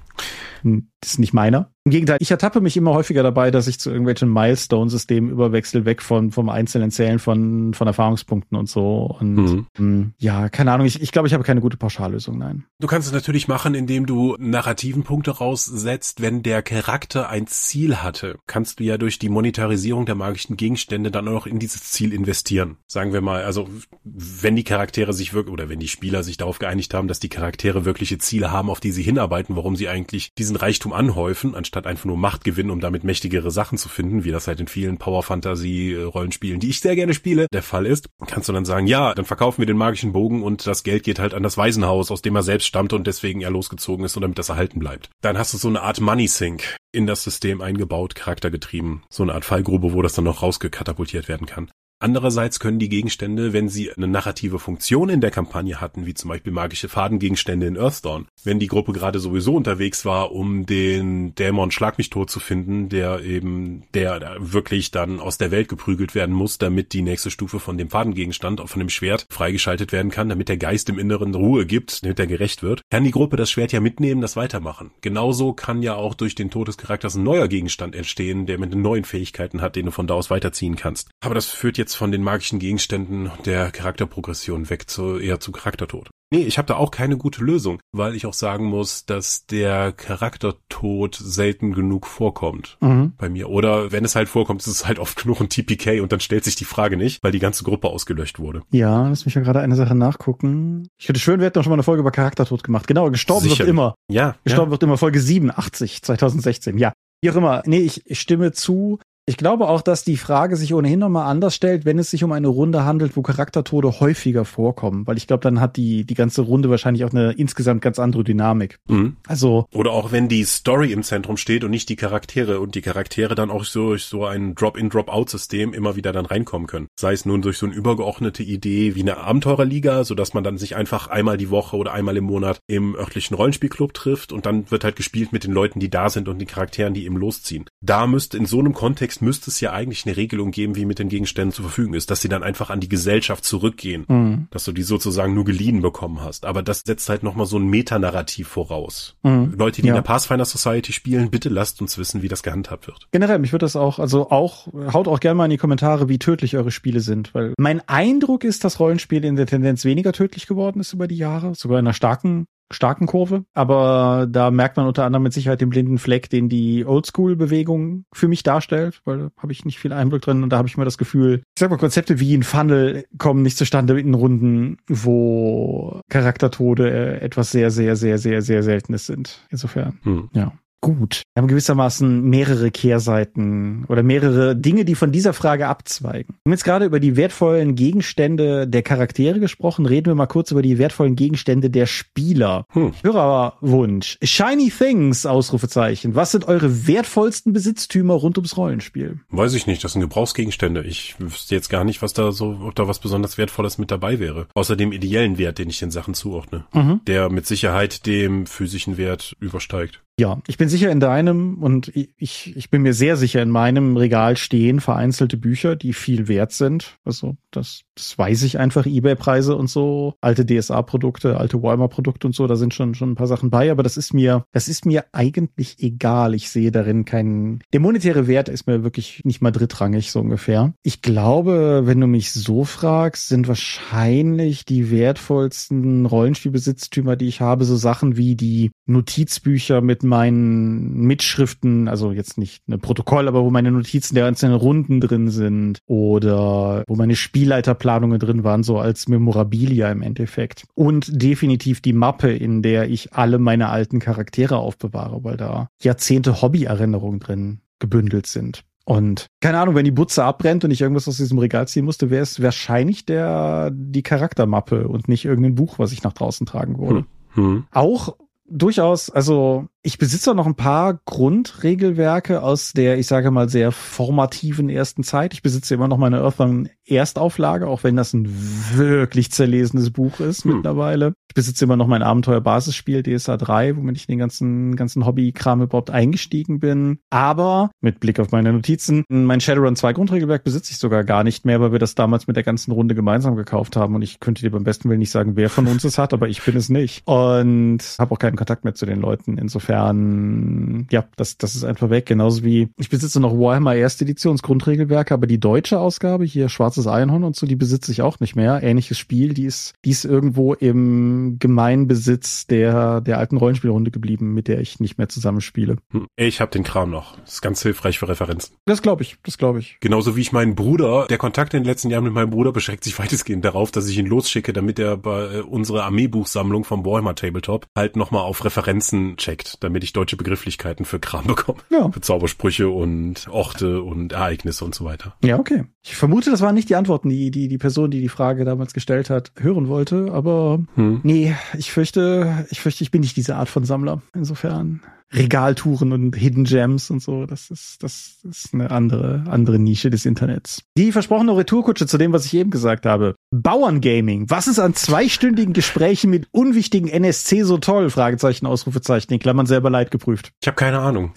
das ist nicht meiner. Im Gegenteil, ich ertappe mich immer häufiger dabei, dass ich zu irgendwelchen Milestone-Systemen überwechsel, weg von vom einzelnen Zählen von von Erfahrungspunkten und so. Und mhm. mh, hm, ja, keine Ahnung. Ich, ich glaube, ich habe keine gute Pauschallösung. Nein. Du kannst es natürlich machen, indem du narrativen Punkte raussetzt, wenn der Charakter ein Ziel hatte. Kannst du ja durch die Monetarisierung der magischen Gegenstände dann auch noch in dieses Ziel investieren. Sagen wir mal, also wenn die Charaktere sich wirklich oder wenn die Spieler sich darauf geeinigt haben, dass die Charaktere wirkliche Ziele haben, auf die sie hinarbeiten, warum sie eigentlich diesen Reichtum anhäufen, anstatt einfach nur Macht gewinnen, um damit mächtigere Sachen zu finden, wie das halt in vielen Power-Fantasy-Rollenspielen, die ich sehr gerne spiele, der Fall ist, kannst du dann sagen, ja, dann verkaufen wir den magischen Bogen und das Geld geht halt an das Waisenhaus, aus dem er selbst stammte und deswegen er losgezogen ist und damit das erhalten bleibt. Dann hast du so eine Art Money Sink in das System eingebaut, charaktergetrieben. So eine Art Fallgrube, wo das dann noch rausgekatapultiert werden kann. Andererseits können die Gegenstände, wenn sie eine narrative Funktion in der Kampagne hatten, wie zum Beispiel magische Fadengegenstände in Earthdawn, wenn die Gruppe gerade sowieso unterwegs war, um den Dämon Schlag mich tot zu finden, der eben, der wirklich dann aus der Welt geprügelt werden muss, damit die nächste Stufe von dem Fadengegenstand, von dem Schwert, freigeschaltet werden kann, damit der Geist im Inneren Ruhe gibt, damit er gerecht wird, kann die Gruppe das Schwert ja mitnehmen, das weitermachen. Genauso kann ja auch durch den Tod des Charakters ein neuer Gegenstand entstehen, der mit neuen Fähigkeiten hat, den du von da aus weiterziehen kannst. Aber das führt jetzt jetzt von den magischen Gegenständen der Charakterprogression weg zu eher zu Charaktertod. Nee, ich habe da auch keine gute Lösung, weil ich auch sagen muss, dass der Charaktertod selten genug vorkommt mhm. bei mir. Oder wenn es halt vorkommt, ist es halt oft genug ein TPK und dann stellt sich die Frage nicht, weil die ganze Gruppe ausgelöscht wurde. Ja, lass mich ja gerade eine Sache nachgucken. Ich hätte schön, wir hätten doch schon mal eine Folge über Charaktertod gemacht. Genau, gestorben Sicherlich. wird immer. Ja. Gestorben ja. wird immer Folge 87, 2016. Ja. Wie auch immer. Nee, ich, ich stimme zu. Ich glaube auch, dass die Frage sich ohnehin nochmal anders stellt, wenn es sich um eine Runde handelt, wo Charaktertode häufiger vorkommen. Weil ich glaube, dann hat die, die ganze Runde wahrscheinlich auch eine insgesamt ganz andere Dynamik. Mhm. Also. Oder auch wenn die Story im Zentrum steht und nicht die Charaktere und die Charaktere dann auch so durch so ein Drop-in, Drop-out-System immer wieder dann reinkommen können. Sei es nun durch so eine übergeordnete Idee wie eine Abenteurerliga, sodass man dann sich einfach einmal die Woche oder einmal im Monat im örtlichen Rollenspielclub trifft und dann wird halt gespielt mit den Leuten, die da sind und den Charakteren, die eben losziehen. Da müsste in so einem Kontext Kontext müsste es ja eigentlich eine Regelung geben, wie mit den Gegenständen zur Verfügung ist, dass sie dann einfach an die Gesellschaft zurückgehen, mhm. dass du die sozusagen nur geliehen bekommen hast. Aber das setzt halt nochmal so ein Metanarrativ voraus. Mhm. Leute, die ja. in der Pathfinder Society spielen, bitte lasst uns wissen, wie das gehandhabt wird. Generell, mich würde das auch, also auch, haut auch gerne mal in die Kommentare, wie tödlich eure Spiele sind, weil mein Eindruck ist, dass Rollenspiel in der Tendenz weniger tödlich geworden ist über die Jahre, sogar in einer starken starken Kurve. Aber da merkt man unter anderem mit Sicherheit den blinden Fleck, den die Oldschool-Bewegung für mich darstellt, weil da habe ich nicht viel Einblick drin und da habe ich mir das Gefühl, ich sag mal, Konzepte wie ein Funnel kommen nicht zustande in Runden, wo Charaktertode äh, etwas sehr, sehr, sehr, sehr, sehr Seltenes sind. Insofern, hm. ja gut. Wir haben gewissermaßen mehrere Kehrseiten oder mehrere Dinge, die von dieser Frage abzweigen. Wir haben jetzt gerade über die wertvollen Gegenstände der Charaktere gesprochen. Reden wir mal kurz über die wertvollen Gegenstände der Spieler. Hm. Hörerwunsch. Shiny Things, Ausrufezeichen. Was sind eure wertvollsten Besitztümer rund ums Rollenspiel? Weiß ich nicht. Das sind Gebrauchsgegenstände. Ich wüsste jetzt gar nicht, was da so, ob da was besonders Wertvolles mit dabei wäre. Außer dem ideellen Wert, den ich den Sachen zuordne. Mhm. Der mit Sicherheit dem physischen Wert übersteigt. Ja, ich bin sicher in deinem und ich, ich bin mir sehr sicher in meinem Regal stehen vereinzelte Bücher, die viel wert sind. Also das, das weiß ich einfach, Ebay-Preise und so, alte DSA-Produkte, alte Walmart-Produkte und so, da sind schon, schon ein paar Sachen bei, aber das ist mir, das ist mir eigentlich egal. Ich sehe darin keinen, der monetäre Wert ist mir wirklich nicht mal drittrangig, so ungefähr. Ich glaube, wenn du mich so fragst, sind wahrscheinlich die wertvollsten Rollenspielbesitztümer, die ich habe, so Sachen wie die Notizbücher mit meinen Mitschriften, also jetzt nicht eine Protokoll, aber wo meine Notizen der einzelnen Runden drin sind oder wo meine Spielleiterplanungen drin waren, so als Memorabilia im Endeffekt. Und definitiv die Mappe, in der ich alle meine alten Charaktere aufbewahre, weil da Jahrzehnte Hobbyerinnerungen drin gebündelt sind. Und keine Ahnung, wenn die Butze abbrennt und ich irgendwas aus diesem Regal ziehen musste, wäre es wahrscheinlich der die Charaktermappe und nicht irgendein Buch, was ich nach draußen tragen würde. Hm. Hm. Auch durchaus, also ich besitze noch ein paar Grundregelwerke aus der, ich sage mal, sehr formativen ersten Zeit. Ich besitze immer noch meine Earthbound Erstauflage, auch wenn das ein wirklich zerlesenes Buch ist hm. mittlerweile. Ich besitze immer noch mein Abenteuer-Basisspiel DSA 3, womit ich den ganzen, ganzen Hobby-Kram überhaupt eingestiegen bin. Aber mit Blick auf meine Notizen, mein Shadowrun 2 Grundregelwerk besitze ich sogar gar nicht mehr, weil wir das damals mit der ganzen Runde gemeinsam gekauft haben. Und ich könnte dir beim besten Willen nicht sagen, wer von uns es hat, aber ich bin es nicht. Und habe auch keinen Kontakt mehr zu den Leuten. Insofern, ja, das, das ist einfach weg. Genauso wie ich besitze noch Warhammer Erste Editions Grundregelwerke, aber die deutsche Ausgabe, hier Schwarzes Einhorn und so, die besitze ich auch nicht mehr. Ähnliches Spiel, die ist, die ist irgendwo im Gemeinbesitz der, der alten Rollenspielrunde geblieben, mit der ich nicht mehr zusammenspiele. Hm. Ich habe den Kram noch. Das ist ganz hilfreich für Referenzen. Das glaube ich, das glaube ich. Genauso wie ich meinen Bruder, der Kontakt in den letzten Jahren mit meinem Bruder beschränkt sich weitestgehend darauf, dass ich ihn losschicke, damit er bei äh, unsere Armeebuchsammlung vom Warhammer Tabletop halt nochmal auf Referenzen checkt, damit ich deutsche Begrifflichkeiten für Kram bekomme. Ja. Für Zaubersprüche und Orte und Ereignisse und so weiter. Ja, okay. Ich vermute, das waren nicht die Antworten, die die, die Person, die die Frage damals gestellt hat, hören wollte, aber hm. nee, ich fürchte, ich fürchte, ich bin nicht diese Art von Sammler. Insofern Regaltouren und Hidden Gems und so, das ist, das ist eine andere, andere Nische des Internets. Die versprochene Retourkutsche zu dem, was ich eben gesagt habe. Bauerngaming. Was ist an zweistündigen Gesprächen mit unwichtigen NSC so toll? Fragezeichen, Ausrufezeichen, in Klammern selber leid geprüft. Ich habe keine Ahnung.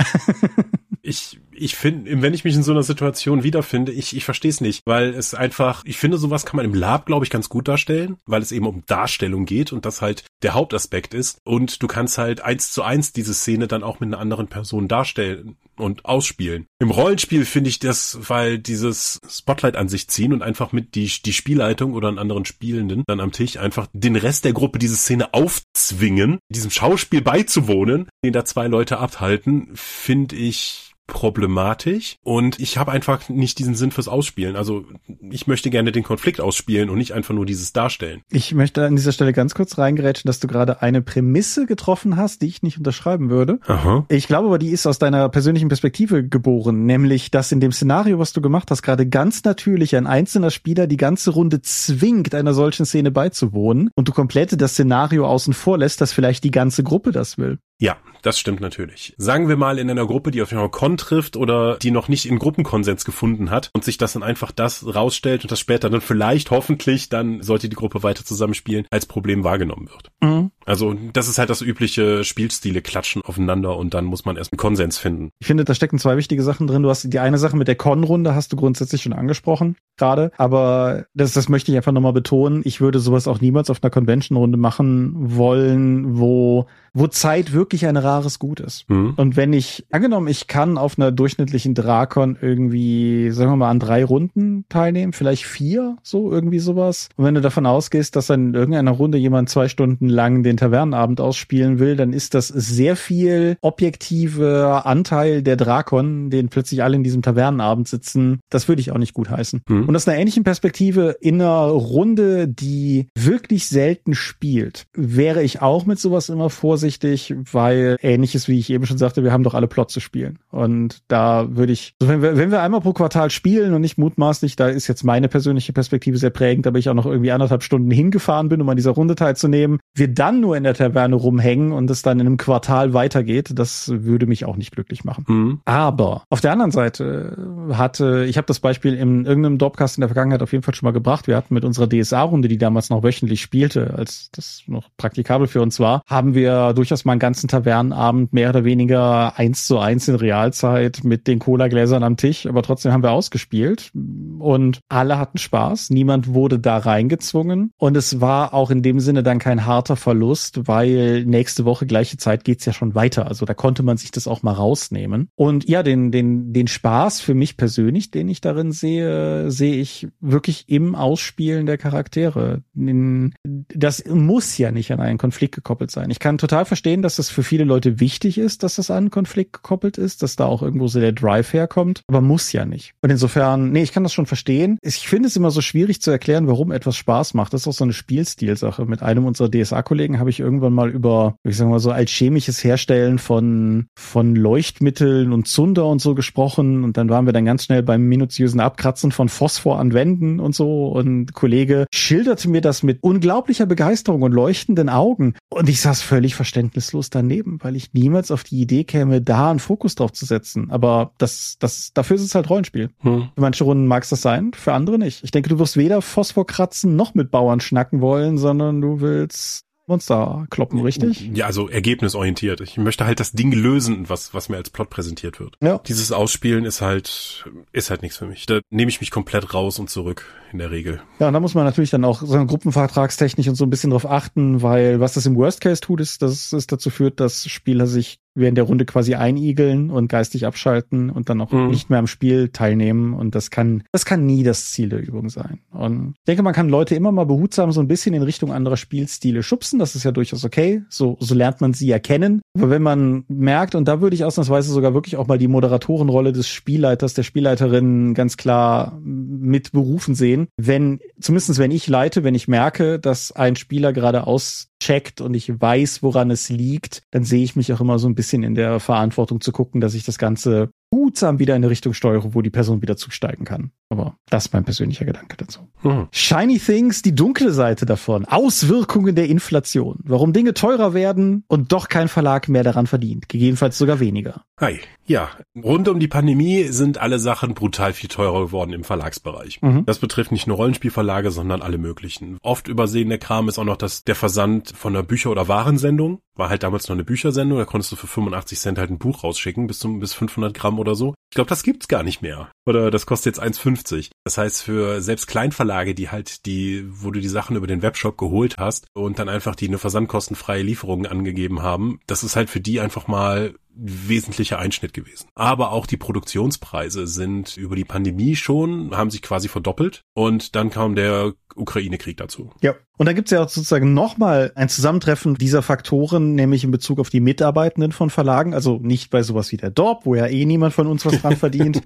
ich ich finde, wenn ich mich in so einer Situation wiederfinde, ich, ich verstehe es nicht, weil es einfach, ich finde, sowas kann man im Lab, glaube ich, ganz gut darstellen, weil es eben um Darstellung geht und das halt der Hauptaspekt ist. Und du kannst halt eins zu eins diese Szene dann auch mit einer anderen Person darstellen und ausspielen. Im Rollenspiel finde ich das, weil dieses Spotlight an sich ziehen und einfach mit die, die Spielleitung oder einen anderen Spielenden dann am Tisch einfach den Rest der Gruppe diese Szene aufzwingen, diesem Schauspiel beizuwohnen, den da zwei Leute abhalten, finde ich problematisch und ich habe einfach nicht diesen Sinn fürs Ausspielen. Also ich möchte gerne den Konflikt ausspielen und nicht einfach nur dieses Darstellen. Ich möchte an dieser Stelle ganz kurz reingerätschen, dass du gerade eine Prämisse getroffen hast, die ich nicht unterschreiben würde. Aha. Ich glaube aber, die ist aus deiner persönlichen Perspektive geboren, nämlich, dass in dem Szenario, was du gemacht hast, gerade ganz natürlich ein einzelner Spieler die ganze Runde zwingt, einer solchen Szene beizuwohnen und du komplett das Szenario außen vor lässt, dass vielleicht die ganze Gruppe das will. Ja, das stimmt natürlich. Sagen wir mal in einer Gruppe, die auf Fall Con trifft oder die noch nicht in Gruppenkonsens gefunden hat und sich das dann einfach das rausstellt und das später dann vielleicht hoffentlich dann sollte die Gruppe weiter zusammenspielen als Problem wahrgenommen wird. Mhm. Also das ist halt das übliche Spielstile klatschen aufeinander und dann muss man erst einen Konsens finden. Ich finde, da stecken zwei wichtige Sachen drin. Du hast die eine Sache mit der Con-Runde hast du grundsätzlich schon angesprochen gerade, aber das, das möchte ich einfach nochmal betonen. Ich würde sowas auch niemals auf einer Convention-Runde machen wollen, wo wo Zeit wirklich ein rares Gut ist. Mhm. Und wenn ich, angenommen, ich kann auf einer durchschnittlichen Drakon irgendwie, sagen wir mal, an drei Runden teilnehmen, vielleicht vier, so irgendwie sowas. Und wenn du davon ausgehst, dass dann in irgendeiner Runde jemand zwei Stunden lang den Tavernenabend ausspielen will, dann ist das sehr viel objektive Anteil der Drakon, den plötzlich alle in diesem Tavernenabend sitzen. Das würde ich auch nicht gut heißen. Mhm. Und aus einer ähnlichen Perspektive in einer Runde, die wirklich selten spielt, wäre ich auch mit sowas immer vorsichtig, weil ähnliches, wie ich eben schon sagte, wir haben doch alle Plot zu spielen. Und da würde ich, also wenn wir, wenn wir einmal pro Quartal spielen und nicht mutmaßlich, da ist jetzt meine persönliche Perspektive sehr prägend, aber ich auch noch irgendwie anderthalb Stunden hingefahren bin, um an dieser Runde teilzunehmen, wir dann nur in der Taverne rumhängen und es dann in einem Quartal weitergeht, das würde mich auch nicht glücklich machen. Mhm. Aber auf der anderen Seite hatte, ich habe das Beispiel in irgendeinem Dropcast in der Vergangenheit auf jeden Fall schon mal gebracht. Wir hatten mit unserer DSA-Runde, die damals noch wöchentlich spielte, als das noch praktikabel für uns war, haben wir durchaus mal einen ganzen Tavernenabend mehr oder weniger eins zu eins in Realzeit mit den Cola-Gläsern am Tisch, aber trotzdem haben wir ausgespielt und alle hatten Spaß. Niemand wurde da reingezwungen und es war auch in dem Sinne dann kein harter Verlust, weil nächste Woche gleiche Zeit geht's ja schon weiter. Also da konnte man sich das auch mal rausnehmen. Und ja, den, den, den Spaß für mich persönlich, den ich darin sehe, sehe ich wirklich im Ausspielen der Charaktere. Das muss ja nicht an einen Konflikt gekoppelt sein. Ich kann total verstehen, dass das für viele Leute wichtig ist, dass das an einen Konflikt gekoppelt ist, dass da auch irgendwo so der Drive herkommt, aber muss ja nicht. Und insofern, nee, ich kann das schon verstehen. Ich finde es immer so schwierig zu erklären, warum etwas Spaß macht. Das ist auch so eine Spielstilsache. Mit einem unserer DSA-Kollegen habe ich irgendwann mal über, ich sag mal so, alchemisches Herstellen von, von Leuchtmitteln und Zunder und so gesprochen. Und dann waren wir dann ganz schnell beim minutiösen Abkratzen von Phosphor an Wänden und so. Und Kollege schilderte mir das mit unglaublicher Begeisterung und leuchtenden Augen. Und ich saß völlig verständnislos daneben, weil ich niemals auf die Idee käme, da einen Fokus drauf zu setzen. Aber das, das, dafür ist es halt Rollenspiel. Hm. Für manche Runden mag es das sein, für andere nicht. Ich denke, du wirst weder Phosphor kratzen noch mit Bauern schnacken wollen, sondern du willst Monster kloppen, richtig? Ja, also ergebnisorientiert. Ich möchte halt das Ding lösen, was, was mir als Plot präsentiert wird. Ja. Dieses Ausspielen ist halt, ist halt nichts für mich. Da nehme ich mich komplett raus und zurück, in der Regel. Ja, und da muss man natürlich dann auch so eine Gruppenvertragstechnik und so ein bisschen drauf achten, weil was das im Worst Case tut, ist, dass es dazu führt, dass Spieler sich während der Runde quasi einigeln und geistig abschalten und dann auch Mhm. nicht mehr am Spiel teilnehmen. Und das kann, das kann nie das Ziel der Übung sein. Und ich denke, man kann Leute immer mal behutsam so ein bisschen in Richtung anderer Spielstile schubsen. Das ist ja durchaus okay. So, so lernt man sie ja kennen. Aber wenn man merkt, und da würde ich ausnahmsweise sogar wirklich auch mal die Moderatorenrolle des Spielleiters, der Spielleiterin ganz klar mit berufen sehen, wenn, zumindestens wenn ich leite, wenn ich merke, dass ein Spieler gerade auscheckt und ich weiß, woran es liegt, dann sehe ich mich auch immer so ein bisschen in der Verantwortung zu gucken, dass ich das Ganze behutsam wieder in eine Richtung steuere, wo die Person wieder zusteigen kann. Aber das ist mein persönlicher Gedanke dazu. Hm. Shiny Things, die dunkle Seite davon. Auswirkungen der Inflation. Warum Dinge teurer werden und doch kein Verlag mehr daran verdient. Gegebenenfalls sogar weniger. Hi. Ja, rund um die Pandemie sind alle Sachen brutal viel teurer geworden im Verlagsbereich. Mhm. Das betrifft nicht nur Rollenspielverlage, sondern alle möglichen. Oft übersehene Kram ist auch noch das, der Versand von einer Bücher- oder Warensendung. War halt damals noch eine Büchersendung, da konntest du für 85 Cent halt ein Buch rausschicken, bis zum, bis 500 Gramm oder so. Ich glaube, das gibt's gar nicht mehr. Oder das kostet jetzt 1,50. Das heißt, für selbst Kleinverlage, die halt die, wo du die Sachen über den Webshop geholt hast und dann einfach die eine versandkostenfreie Lieferung angegeben haben, das ist halt für die einfach mal wesentlicher Einschnitt gewesen. Aber auch die Produktionspreise sind über die Pandemie schon, haben sich quasi verdoppelt und dann kam der Ukraine-Krieg dazu. Ja, und da gibt's ja auch sozusagen nochmal ein Zusammentreffen dieser Faktoren, nämlich in Bezug auf die Mitarbeitenden von Verlagen, also nicht bei sowas wie der Dorp, wo ja eh niemand von uns was dran verdient,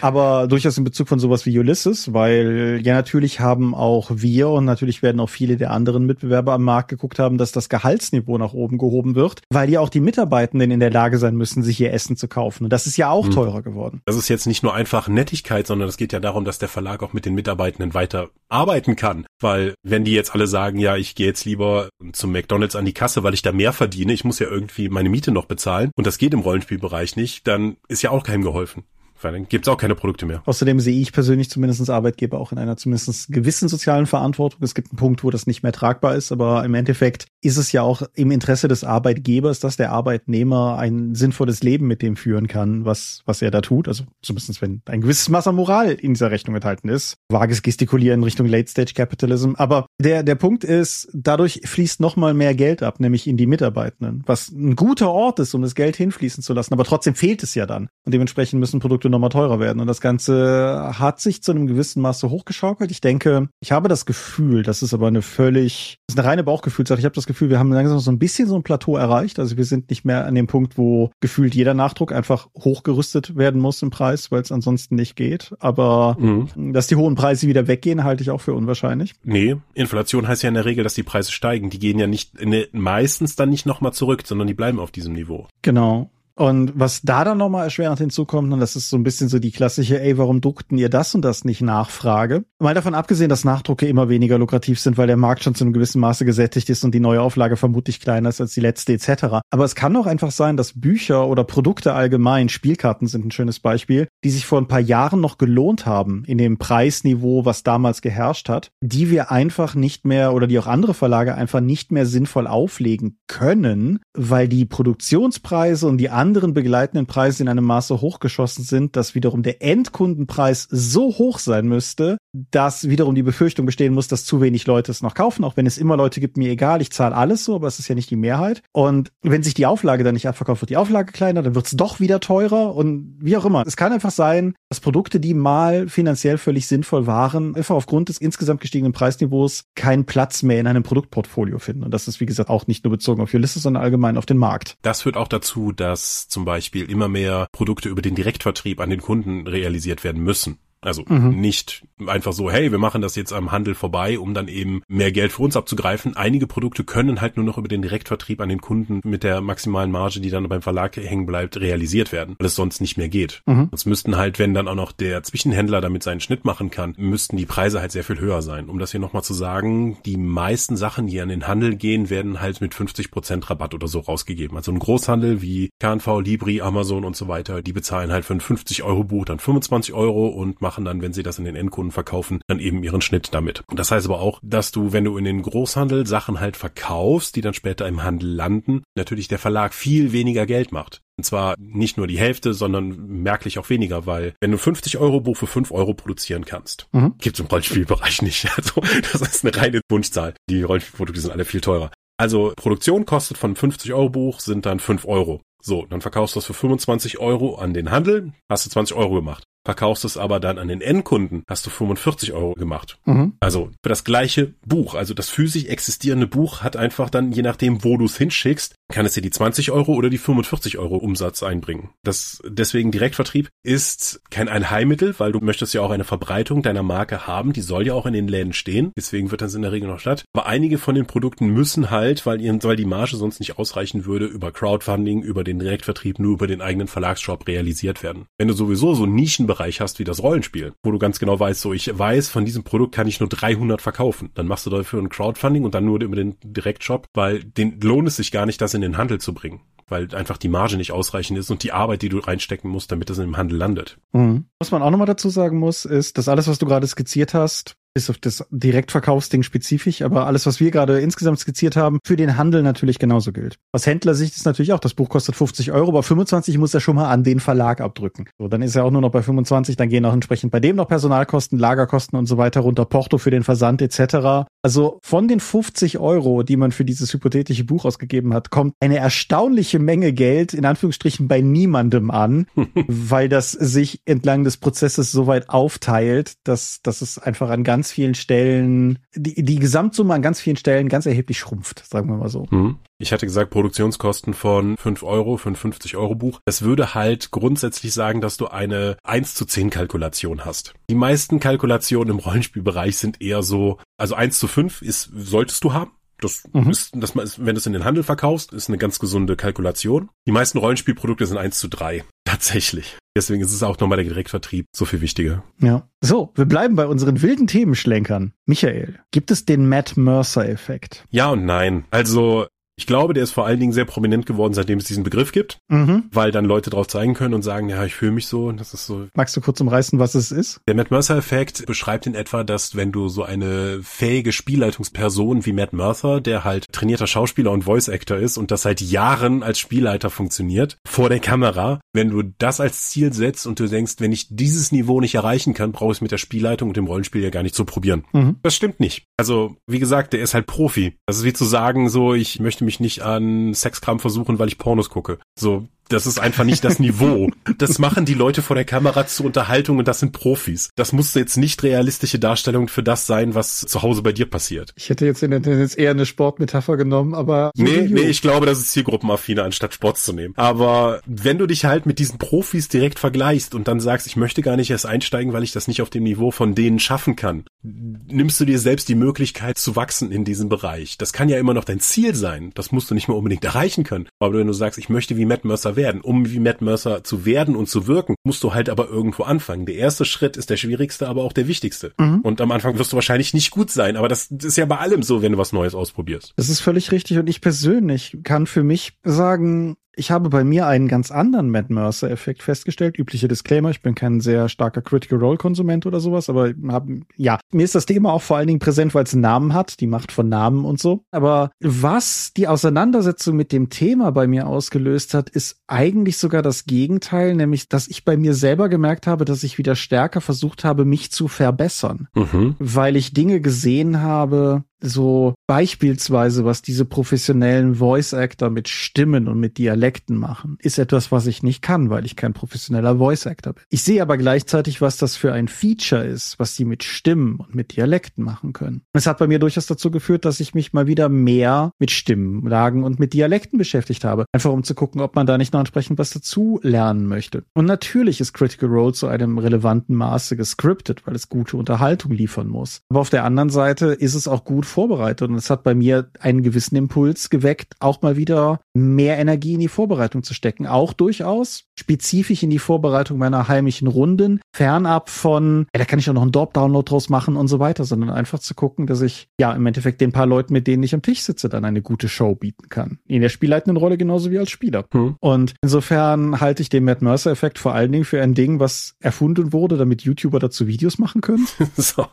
aber durchaus in Bezug von sowas wie Ulysses, weil ja natürlich haben auch wir und natürlich werden auch viele der anderen Mitbewerber am Markt geguckt haben, dass das Gehaltsniveau nach oben gehoben wird, weil ja auch die Mitarbeitenden in der Lage sein müssen, sich ihr Essen zu kaufen. Und das ist ja auch hm. teurer geworden. Das ist jetzt nicht nur einfach Nettigkeit, sondern es geht ja darum, dass der Verlag auch mit den Mitarbeitenden weiter arbeiten kann. Weil wenn die jetzt alle sagen, ja, ich gehe jetzt lieber zum McDonalds an die Kasse, weil ich da mehr verdiene, ich muss ja irgendwie meine Miete noch bezahlen. Und das geht im Rollenspielbereich nicht, dann ist ja auch keinem geholfen. Weil dann gibt's auch keine Produkte mehr. Außerdem sehe ich persönlich zumindest Arbeitgeber auch in einer zumindest gewissen sozialen Verantwortung. Es gibt einen Punkt, wo das nicht mehr tragbar ist, aber im Endeffekt ist es ja auch im Interesse des Arbeitgebers, dass der Arbeitnehmer ein sinnvolles Leben mit dem führen kann, was, was er da tut. Also zumindest wenn ein gewisses Maß an Moral in dieser Rechnung enthalten ist. Vages Gestikulieren in Richtung Late Stage Capitalism. Aber der, der Punkt ist, dadurch fließt noch mal mehr Geld ab, nämlich in die Mitarbeitenden, was ein guter Ort ist, um das Geld hinfließen zu lassen. Aber trotzdem fehlt es ja dann. Und dementsprechend müssen Produkte nochmal teurer werden. Und das Ganze hat sich zu einem gewissen Maße hochgeschaukelt. Ich denke, ich habe das Gefühl, das ist aber eine völlig, das ist eine reine Bauchgefühlsache. Ich habe das Gefühl, wir haben langsam so ein bisschen so ein Plateau erreicht. Also wir sind nicht mehr an dem Punkt, wo gefühlt jeder Nachdruck einfach hochgerüstet werden muss im Preis, weil es ansonsten nicht geht. Aber mhm. dass die hohen Preise wieder weggehen, halte ich auch für unwahrscheinlich. Nee, Inflation heißt ja in der Regel, dass die Preise steigen. Die gehen ja nicht, ne, meistens dann nicht nochmal zurück, sondern die bleiben auf diesem Niveau. Genau. Und was da dann nochmal erschwerend hinzukommt, und das ist so ein bisschen so die klassische, ey, warum druckten ihr das und das nicht Nachfrage? Mal davon abgesehen, dass Nachdrucke immer weniger lukrativ sind, weil der Markt schon zu einem gewissen Maße gesättigt ist und die neue Auflage vermutlich kleiner ist als die letzte etc. Aber es kann doch einfach sein, dass Bücher oder Produkte allgemein, Spielkarten sind ein schönes Beispiel, die sich vor ein paar Jahren noch gelohnt haben in dem Preisniveau, was damals geherrscht hat, die wir einfach nicht mehr oder die auch andere Verlage einfach nicht mehr sinnvoll auflegen können, weil die Produktionspreise und die anderen begleitenden Preise in einem Maße hochgeschossen sind, dass wiederum der Endkundenpreis so hoch sein müsste, dass wiederum die Befürchtung bestehen muss, dass zu wenig Leute es noch kaufen, auch wenn es immer Leute gibt, mir egal, ich zahle alles so, aber es ist ja nicht die Mehrheit. Und wenn sich die Auflage dann nicht abverkauft, wird die Auflage kleiner, dann wird es doch wieder teurer und wie auch immer. Es kann einfach sein, dass Produkte, die mal finanziell völlig sinnvoll waren, einfach aufgrund des insgesamt gestiegenen Preisniveaus keinen Platz mehr in einem Produktportfolio finden. Und das ist, wie gesagt, auch nicht nur bezogen auf Ulysses, sondern allgemein auf den Markt. Das führt auch dazu, dass zum Beispiel immer mehr Produkte über den Direktvertrieb an den Kunden realisiert werden müssen. Also mhm. nicht einfach so, hey, wir machen das jetzt am Handel vorbei, um dann eben mehr Geld für uns abzugreifen. Einige Produkte können halt nur noch über den Direktvertrieb an den Kunden mit der maximalen Marge, die dann beim Verlag hängen bleibt, realisiert werden, weil es sonst nicht mehr geht. Mhm. Sonst müssten halt, wenn dann auch noch der Zwischenhändler damit seinen Schnitt machen kann, müssten die Preise halt sehr viel höher sein. Um das hier nochmal zu sagen, die meisten Sachen, die an den Handel gehen, werden halt mit 50 Prozent Rabatt oder so rausgegeben. Also ein Großhandel wie KNV, Libri, Amazon und so weiter, die bezahlen halt für ein 50 Euro Buch dann 25 Euro und machen machen dann, wenn sie das in den Endkunden verkaufen, dann eben ihren Schnitt damit. Und das heißt aber auch, dass du, wenn du in den Großhandel Sachen halt verkaufst, die dann später im Handel landen, natürlich der Verlag viel weniger Geld macht. Und zwar nicht nur die Hälfte, sondern merklich auch weniger, weil wenn du 50 Euro Buch für 5 Euro produzieren kannst, mhm. gibt's im Rollenspielbereich nicht. Also das ist eine reine Wunschzahl. Die Rollenspielprodukte sind alle viel teurer. Also Produktion kostet von 50 Euro Buch sind dann 5 Euro. So, dann verkaufst du das für 25 Euro an den Handel, hast du 20 Euro gemacht verkaufst es aber dann an den Endkunden, hast du 45 Euro gemacht. Mhm. Also für das gleiche Buch, also das physisch existierende Buch hat einfach dann, je nachdem, wo du es hinschickst, kann es dir die 20 Euro oder die 45 Euro Umsatz einbringen. Das deswegen Direktvertrieb ist kein Allheilmittel, weil du möchtest ja auch eine Verbreitung deiner Marke haben, die soll ja auch in den Läden stehen, deswegen wird das in der Regel noch statt. Aber einige von den Produkten müssen halt, weil, ihren, weil die Marge sonst nicht ausreichen würde, über Crowdfunding, über den Direktvertrieb, nur über den eigenen Verlagsshop realisiert werden. Wenn du sowieso so Nischen Bereich hast wie das Rollenspiel, wo du ganz genau weißt, so ich weiß, von diesem Produkt kann ich nur 300 verkaufen. Dann machst du dafür ein Crowdfunding und dann nur über den Direktshop, weil den lohnt es sich gar nicht, das in den Handel zu bringen weil einfach die Marge nicht ausreichend ist und die Arbeit, die du reinstecken musst, damit das im Handel landet. Mhm. Was man auch nochmal dazu sagen muss, ist, dass alles, was du gerade skizziert hast, ist auf das Direktverkaufsding spezifisch, aber alles, was wir gerade insgesamt skizziert haben, für den Handel natürlich genauso gilt. Aus Händlersicht ist natürlich auch, das Buch kostet 50 Euro, aber 25 muss er schon mal an den Verlag abdrücken. So, dann ist er auch nur noch bei 25, dann gehen auch entsprechend bei dem noch Personalkosten, Lagerkosten und so weiter runter, Porto für den Versand etc. Also von den 50 Euro, die man für dieses hypothetische Buch ausgegeben hat, kommt eine erstaunliche Menge Geld in Anführungsstrichen bei niemandem an, weil das sich entlang des Prozesses so weit aufteilt, dass, dass es einfach an ganz vielen Stellen, die, die Gesamtsumme an ganz vielen Stellen ganz erheblich schrumpft, sagen wir mal so. Hm. Ich hatte gesagt, Produktionskosten von 5 Euro für ein 50 Euro Buch. Das würde halt grundsätzlich sagen, dass du eine 1 zu 10 Kalkulation hast. Die meisten Kalkulationen im Rollenspielbereich sind eher so, also 1 zu 5 ist, solltest du haben. Das mhm. ist, das, wenn du es in den Handel verkaufst, ist eine ganz gesunde Kalkulation. Die meisten Rollenspielprodukte sind 1 zu 3. Tatsächlich. Deswegen ist es auch nochmal der Direktvertrieb so viel wichtiger. Ja. So, wir bleiben bei unseren wilden Themenschlenkern. Michael, gibt es den Matt Mercer-Effekt? Ja und nein. Also ich glaube, der ist vor allen Dingen sehr prominent geworden, seitdem es diesen Begriff gibt, mhm. weil dann Leute drauf zeigen können und sagen, ja, ich fühle mich so, das ist so. Magst du kurz umreißen, was es ist? Der Matt Mercer-Effekt beschreibt in etwa, dass wenn du so eine fähige Spielleitungsperson wie Matt Mercer, der halt trainierter Schauspieler und Voice-Actor ist und das seit Jahren als Spielleiter funktioniert, vor der Kamera, wenn du das als Ziel setzt und du denkst, wenn ich dieses Niveau nicht erreichen kann, brauche ich es mit der Spielleitung und dem Rollenspiel ja gar nicht zu probieren. Mhm. Das stimmt nicht. Also, wie gesagt, der ist halt Profi. Das ist wie zu sagen, so, ich möchte mich nicht an Sexkram versuchen, weil ich Pornos gucke. So, das ist einfach nicht das Niveau. Das machen die Leute vor der Kamera zur Unterhaltung und das sind Profis. Das muss jetzt nicht realistische Darstellung für das sein, was zu Hause bei dir passiert. Ich hätte jetzt in der Tendenz eher eine Sportmetapher genommen, aber. Nee, nee, ich glaube, das ist zielgruppenaffiner, anstatt Sport zu nehmen. Aber wenn du dich halt mit diesen Profis direkt vergleichst und dann sagst, ich möchte gar nicht erst einsteigen, weil ich das nicht auf dem Niveau von denen schaffen kann, nimmst du dir selbst die Möglichkeit zu wachsen in diesem Bereich. Das kann ja immer noch dein Ziel sein. Das musst du nicht mehr unbedingt erreichen können. Aber wenn du sagst, ich möchte wie Matt Mercer werden, um wie Matt Mercer zu werden und zu wirken, musst du halt aber irgendwo anfangen. Der erste Schritt ist der schwierigste, aber auch der wichtigste. Mhm. Und am Anfang wirst du wahrscheinlich nicht gut sein, aber das ist ja bei allem so, wenn du was Neues ausprobierst. Das ist völlig richtig und ich persönlich kann für mich sagen, ich habe bei mir einen ganz anderen Matt Mercer-Effekt festgestellt. Übliche Disclaimer, ich bin kein sehr starker Critical Role-Konsument oder sowas, aber hab, ja, mir ist das Thema auch vor allen Dingen präsent, weil es einen Namen hat, die Macht von Namen und so. Aber was die Auseinandersetzung mit dem Thema bei mir ausgelöst hat, ist eigentlich sogar das Gegenteil, nämlich, dass ich bei mir selber gemerkt habe, dass ich wieder stärker versucht habe, mich zu verbessern, mhm. weil ich Dinge gesehen habe, so beispielsweise, was diese professionellen Voice Actor mit Stimmen und mit Dialekten machen, ist etwas, was ich nicht kann, weil ich kein professioneller Voice Actor bin. Ich sehe aber gleichzeitig, was das für ein Feature ist, was die mit Stimmen und mit Dialekten machen können. Es hat bei mir durchaus dazu geführt, dass ich mich mal wieder mehr mit Stimmenlagen und mit Dialekten beschäftigt habe. Einfach um zu gucken, ob man da nicht noch entsprechend was dazu lernen möchte. Und natürlich ist Critical Role zu einem relevanten Maße gescriptet, weil es gute Unterhaltung liefern muss. Aber auf der anderen Seite ist es auch gut vorbereitet und es hat bei mir einen gewissen Impuls geweckt, auch mal wieder mehr Energie in die Vorbereitung zu stecken. Auch durchaus spezifisch in die Vorbereitung meiner heimischen Runden, fernab von, ja, da kann ich auch noch einen Dorp-Download draus machen und so weiter, sondern einfach zu gucken, dass ich ja im Endeffekt den paar Leuten, mit denen ich am Tisch sitze, dann eine gute Show bieten kann. In der spielleitenden Rolle genauso wie als Spieler. Hm. Und insofern halte ich den Matt Mercer-Effekt vor allen Dingen für ein Ding, was erfunden wurde, damit YouTuber dazu Videos machen können. so,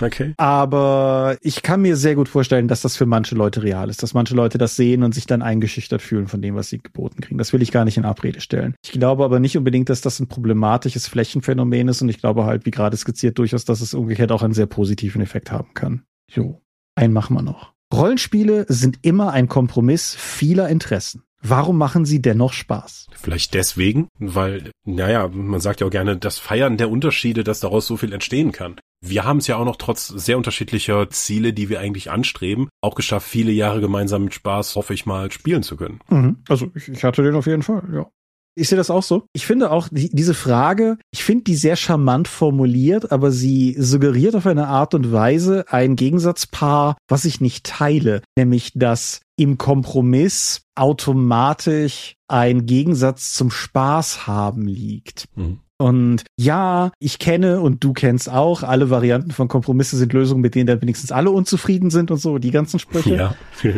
okay. Aber ich kann mir sehr gut vorstellen, dass das für manche Leute real ist, dass manche Leute das sehen und sich dann eingeschüchtert fühlen von dem, was sie geboten kriegen. Das will ich gar nicht in Abrede stellen. Ich glaube aber nicht unbedingt, dass das ein problematisches Flächenphänomen ist und ich glaube halt, wie gerade skizziert, durchaus, dass es umgekehrt auch einen sehr positiven Effekt haben kann. Jo, einen machen wir noch. Rollenspiele sind immer ein Kompromiss vieler Interessen. Warum machen sie dennoch Spaß? Vielleicht deswegen, weil, naja, man sagt ja auch gerne, das Feiern der Unterschiede, dass daraus so viel entstehen kann. Wir haben es ja auch noch trotz sehr unterschiedlicher Ziele, die wir eigentlich anstreben, auch geschafft, viele Jahre gemeinsam mit Spaß, hoffe ich mal, spielen zu können. Mhm. Also ich, ich hatte den auf jeden Fall, ja. Ich sehe das auch so. Ich finde auch die, diese Frage, ich finde die sehr charmant formuliert, aber sie suggeriert auf eine Art und Weise ein Gegensatzpaar, was ich nicht teile, nämlich dass im Kompromiss automatisch ein Gegensatz zum Spaß haben liegt. Mhm. Und ja, ich kenne und du kennst auch, alle Varianten von Kompromisse sind Lösungen, mit denen dann wenigstens alle unzufrieden sind und so, die ganzen Sprüche. Ja.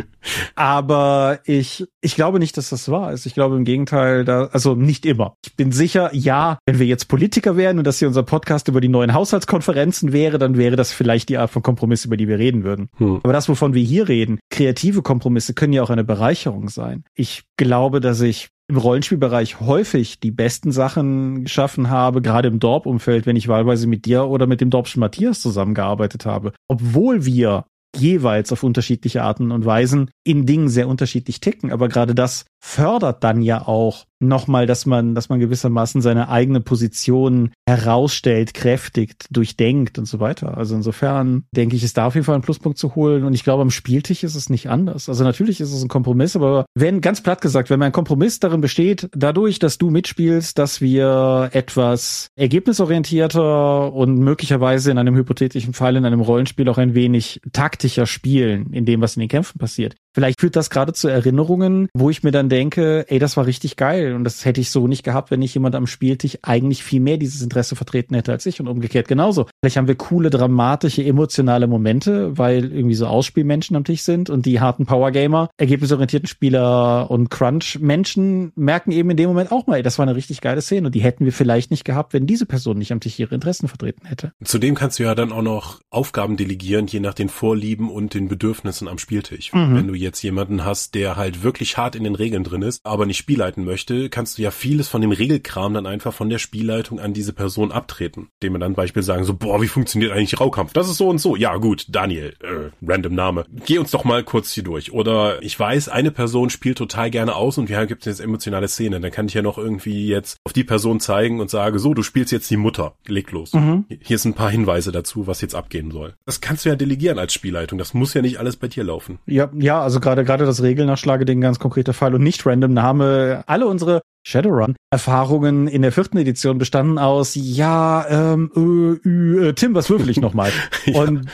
Aber ich, ich glaube nicht, dass das wahr ist. Ich glaube im Gegenteil, da, also nicht immer. Ich bin sicher, ja, wenn wir jetzt Politiker wären und das hier unser Podcast über die neuen Haushaltskonferenzen wäre, dann wäre das vielleicht die Art von Kompromiss, über die wir reden würden. Hm. Aber das, wovon wir hier reden, kreative Kompromisse können ja auch eine Bereicherung sein. Ich glaube, dass ich im Rollenspielbereich häufig die besten Sachen geschaffen habe, gerade im Dorp-Umfeld, wenn ich wahlweise mit dir oder mit dem Dorpschen Matthias zusammengearbeitet habe. Obwohl wir jeweils auf unterschiedliche Arten und Weisen in Dingen sehr unterschiedlich ticken. Aber gerade das fördert dann ja auch nochmal, dass man, dass man gewissermaßen seine eigene Position herausstellt, kräftigt, durchdenkt und so weiter. Also insofern denke ich, ist da auf jeden Fall ein Pluspunkt zu holen. Und ich glaube, am Spieltisch ist es nicht anders. Also natürlich ist es ein Kompromiss, aber wenn, ganz platt gesagt, wenn mein Kompromiss darin besteht, dadurch, dass du mitspielst, dass wir etwas ergebnisorientierter und möglicherweise in einem hypothetischen Fall in einem Rollenspiel auch ein wenig taktischer spielen, in dem, was in den Kämpfen passiert. Vielleicht führt das gerade zu Erinnerungen, wo ich mir dann denke, ey, das war richtig geil und das hätte ich so nicht gehabt, wenn nicht jemand am Spieltisch eigentlich viel mehr dieses Interesse vertreten hätte als ich und umgekehrt genauso. Vielleicht haben wir coole, dramatische, emotionale Momente, weil irgendwie so Ausspielmenschen am Tisch sind und die harten Powergamer, ergebnisorientierten Spieler und Crunch-Menschen merken eben in dem Moment auch mal, ey, das war eine richtig geile Szene und die hätten wir vielleicht nicht gehabt, wenn diese Person nicht am Tisch ihre Interessen vertreten hätte. Zudem kannst du ja dann auch noch Aufgaben delegieren, je nach den Vorlieben und den Bedürfnissen am Spieltisch. Mhm. Wenn du jetzt jemanden hast, der halt wirklich hart in den Regeln drin ist, aber nicht spielleiten möchte, kannst du ja vieles von dem Regelkram dann einfach von der Spielleitung an diese Person abtreten. Dem man dann Beispiel sagen so, boah, wie funktioniert eigentlich Raukampf? Das ist so und so. Ja, gut, Daniel, äh, random Name. Geh uns doch mal kurz hier durch. Oder ich weiß, eine Person spielt total gerne aus und wir gibt jetzt emotionale Szene. Dann kann ich ja noch irgendwie jetzt auf die Person zeigen und sage, so, du spielst jetzt die Mutter. Leg los. Mhm. Hier sind ein paar Hinweise dazu, was jetzt abgehen soll. Das kannst du ja delegieren als Spielleitung. Das muss ja nicht alles bei dir laufen. Ja, ja, also gerade gerade das Regelnachschlageding ganz konkreter Fall und nicht random Name. Alle unsere Shadowrun-Erfahrungen in der vierten Edition bestanden aus, ja, ähm, äh, äh, Tim, was würfel ich nochmal? ja. Und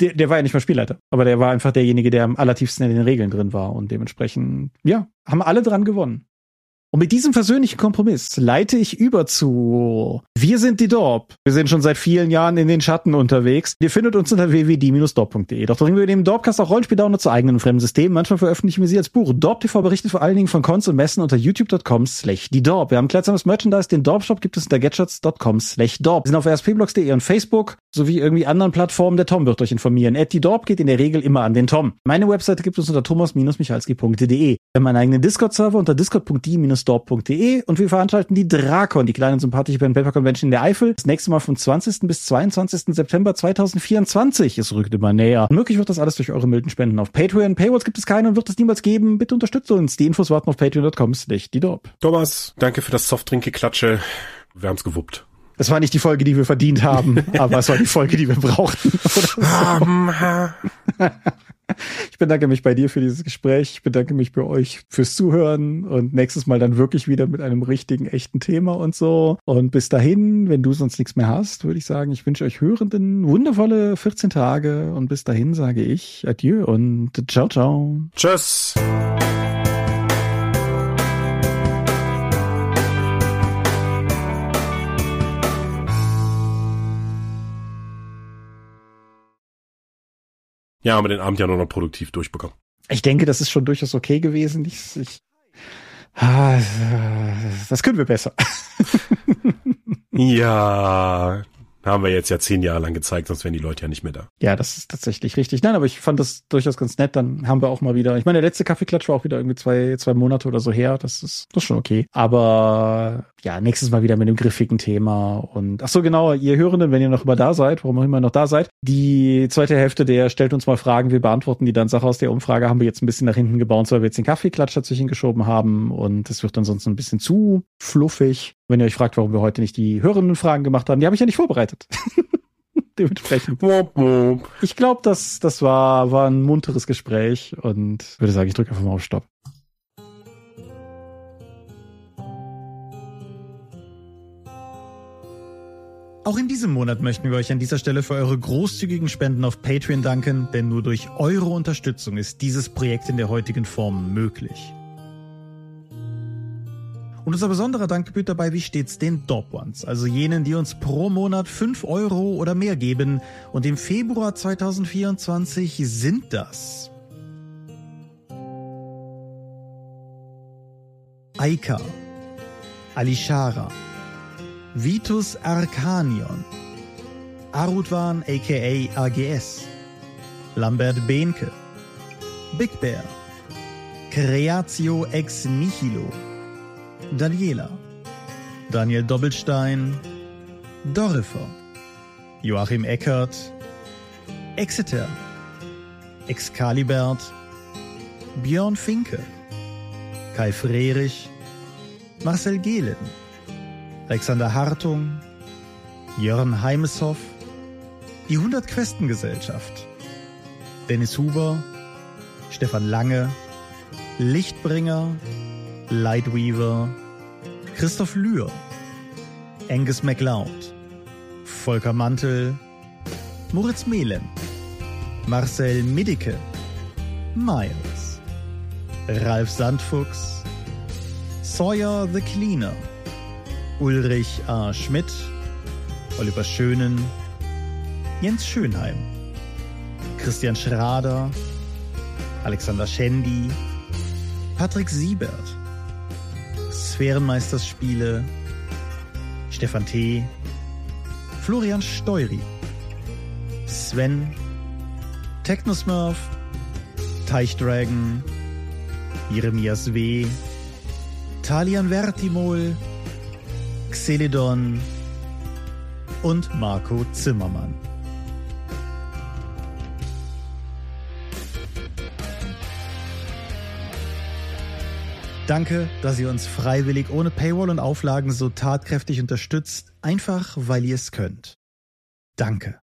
der, der war ja nicht mal Spielleiter, aber der war einfach derjenige, der am allertiefsten in den Regeln drin war und dementsprechend, ja, haben alle dran gewonnen. Und mit diesem versöhnlichen Kompromiss leite ich über zu Wir sind die Dorp. Wir sind schon seit vielen Jahren in den Schatten unterwegs. Ihr findet uns unter www.die-dorp.de. Doch bringen wir dem Dorpcast auch Rollenspiel-Download zu eigenen und fremden Systemen. Manchmal veröffentlichen wir sie als Buch. Dorp TV berichtet vor allen Dingen von Cons und Messen unter youtube.com slash die Dorp. Wir haben kleidsames Merchandise. Den Dorp-Shop gibt es unter gadgets.com slash Dorp. Wir sind auf rspblogs.de und Facebook sowie irgendwie anderen Plattformen. Der Tom wird euch informieren. At die Dorp geht in der Regel immer an den Tom. Meine Webseite gibt es unter thomas-michalski.de. Wir haben einen eigenen Discord-Server unter discord.die- www.dorp.de und wir veranstalten die Drakon, die kleine sympathische Pen Paper Convention in der Eifel. Das nächste Mal vom 20. bis 22. September 2024. Es rückt immer näher. möglich wird das alles durch eure milden Spenden auf Patreon. Paywalls gibt es keine und wird es niemals geben. Bitte unterstützt uns. Die Infos warten auf patreon.com slash die. Thomas, danke für das Softdrink-Geklatsche. Wir haben's gewuppt. Es war nicht die Folge, die wir verdient haben, aber es war die Folge, die wir brauchten. Ich bedanke mich bei dir für dieses Gespräch. Ich bedanke mich bei euch fürs Zuhören und nächstes Mal dann wirklich wieder mit einem richtigen, echten Thema und so. Und bis dahin, wenn du sonst nichts mehr hast, würde ich sagen, ich wünsche euch Hörenden wundervolle 14 Tage und bis dahin sage ich Adieu und ciao, ciao. Tschüss. Ja, haben wir den Abend ja nur noch produktiv durchbekommen. Ich denke, das ist schon durchaus okay gewesen. Ich, ich, ah, das können wir besser. ja, haben wir jetzt ja zehn Jahre lang gezeigt, sonst wären die Leute ja nicht mehr da. Ja, das ist tatsächlich richtig. Nein, aber ich fand das durchaus ganz nett. Dann haben wir auch mal wieder, ich meine, der letzte Kaffeeklatsch war auch wieder irgendwie zwei, zwei Monate oder so her. Das ist, das ist schon okay. Aber ja, nächstes Mal wieder mit einem griffigen Thema. Und ach so, genau, ihr Hörenden, wenn ihr noch immer da seid, warum auch immer noch da seid, die zweite Hälfte der stellt uns mal Fragen, wir beantworten die dann Sache aus der Umfrage, haben wir jetzt ein bisschen nach hinten gebaut, weil wir jetzt den Kaffeeklatsch dazwischen geschoben haben. Und es wird dann sonst ein bisschen zu fluffig. Wenn ihr euch fragt, warum wir heute nicht die Hörenden-Fragen gemacht haben, die habe ich ja nicht vorbereitet. Dementsprechend. Ich glaube, das, das war, war ein munteres Gespräch und würde sagen, ich drücke einfach mal auf Stopp. Auch in diesem Monat möchten wir euch an dieser Stelle für eure großzügigen Spenden auf Patreon danken, denn nur durch eure Unterstützung ist dieses Projekt in der heutigen Form möglich. Und unser besonderer Dank gebührt dabei wie stets den Dorp Ones, also jenen, die uns pro Monat 5 Euro oder mehr geben. Und im Februar 2024 sind das Aika, Alishara, Vitus Arcanion, Arutwan aka AGS, Lambert Behnke, Big Bear, Creatio ex nihilo, Daniela, Daniel Doppelstein, Dorifer, Joachim Eckert, Exeter, Excalibert, Björn Finke, Kai Frerich, Marcel Gehlen, Alexander Hartung, Jörn Heimeshoff, die 100 Questengesellschaft, Dennis Huber, Stefan Lange, Lichtbringer, Lightweaver, Christoph Lühr, Angus MacLeod, Volker Mantel, Moritz Melem, Marcel Middicke, Miles, Ralf Sandfuchs, Sawyer the Cleaner, Ulrich A. Schmidt, Oliver Schönen, Jens Schönheim, Christian Schrader, Alexander Schendi, Patrick Siebert, Sphärenmeisterspiele, Stefan T., Florian Steury, Sven, Technosmurf, Teichdragon, Jeremias W., Talian Vertimol, Xeledon und Marco Zimmermann. Danke, dass ihr uns freiwillig ohne Paywall und Auflagen so tatkräftig unterstützt, einfach weil ihr es könnt. Danke.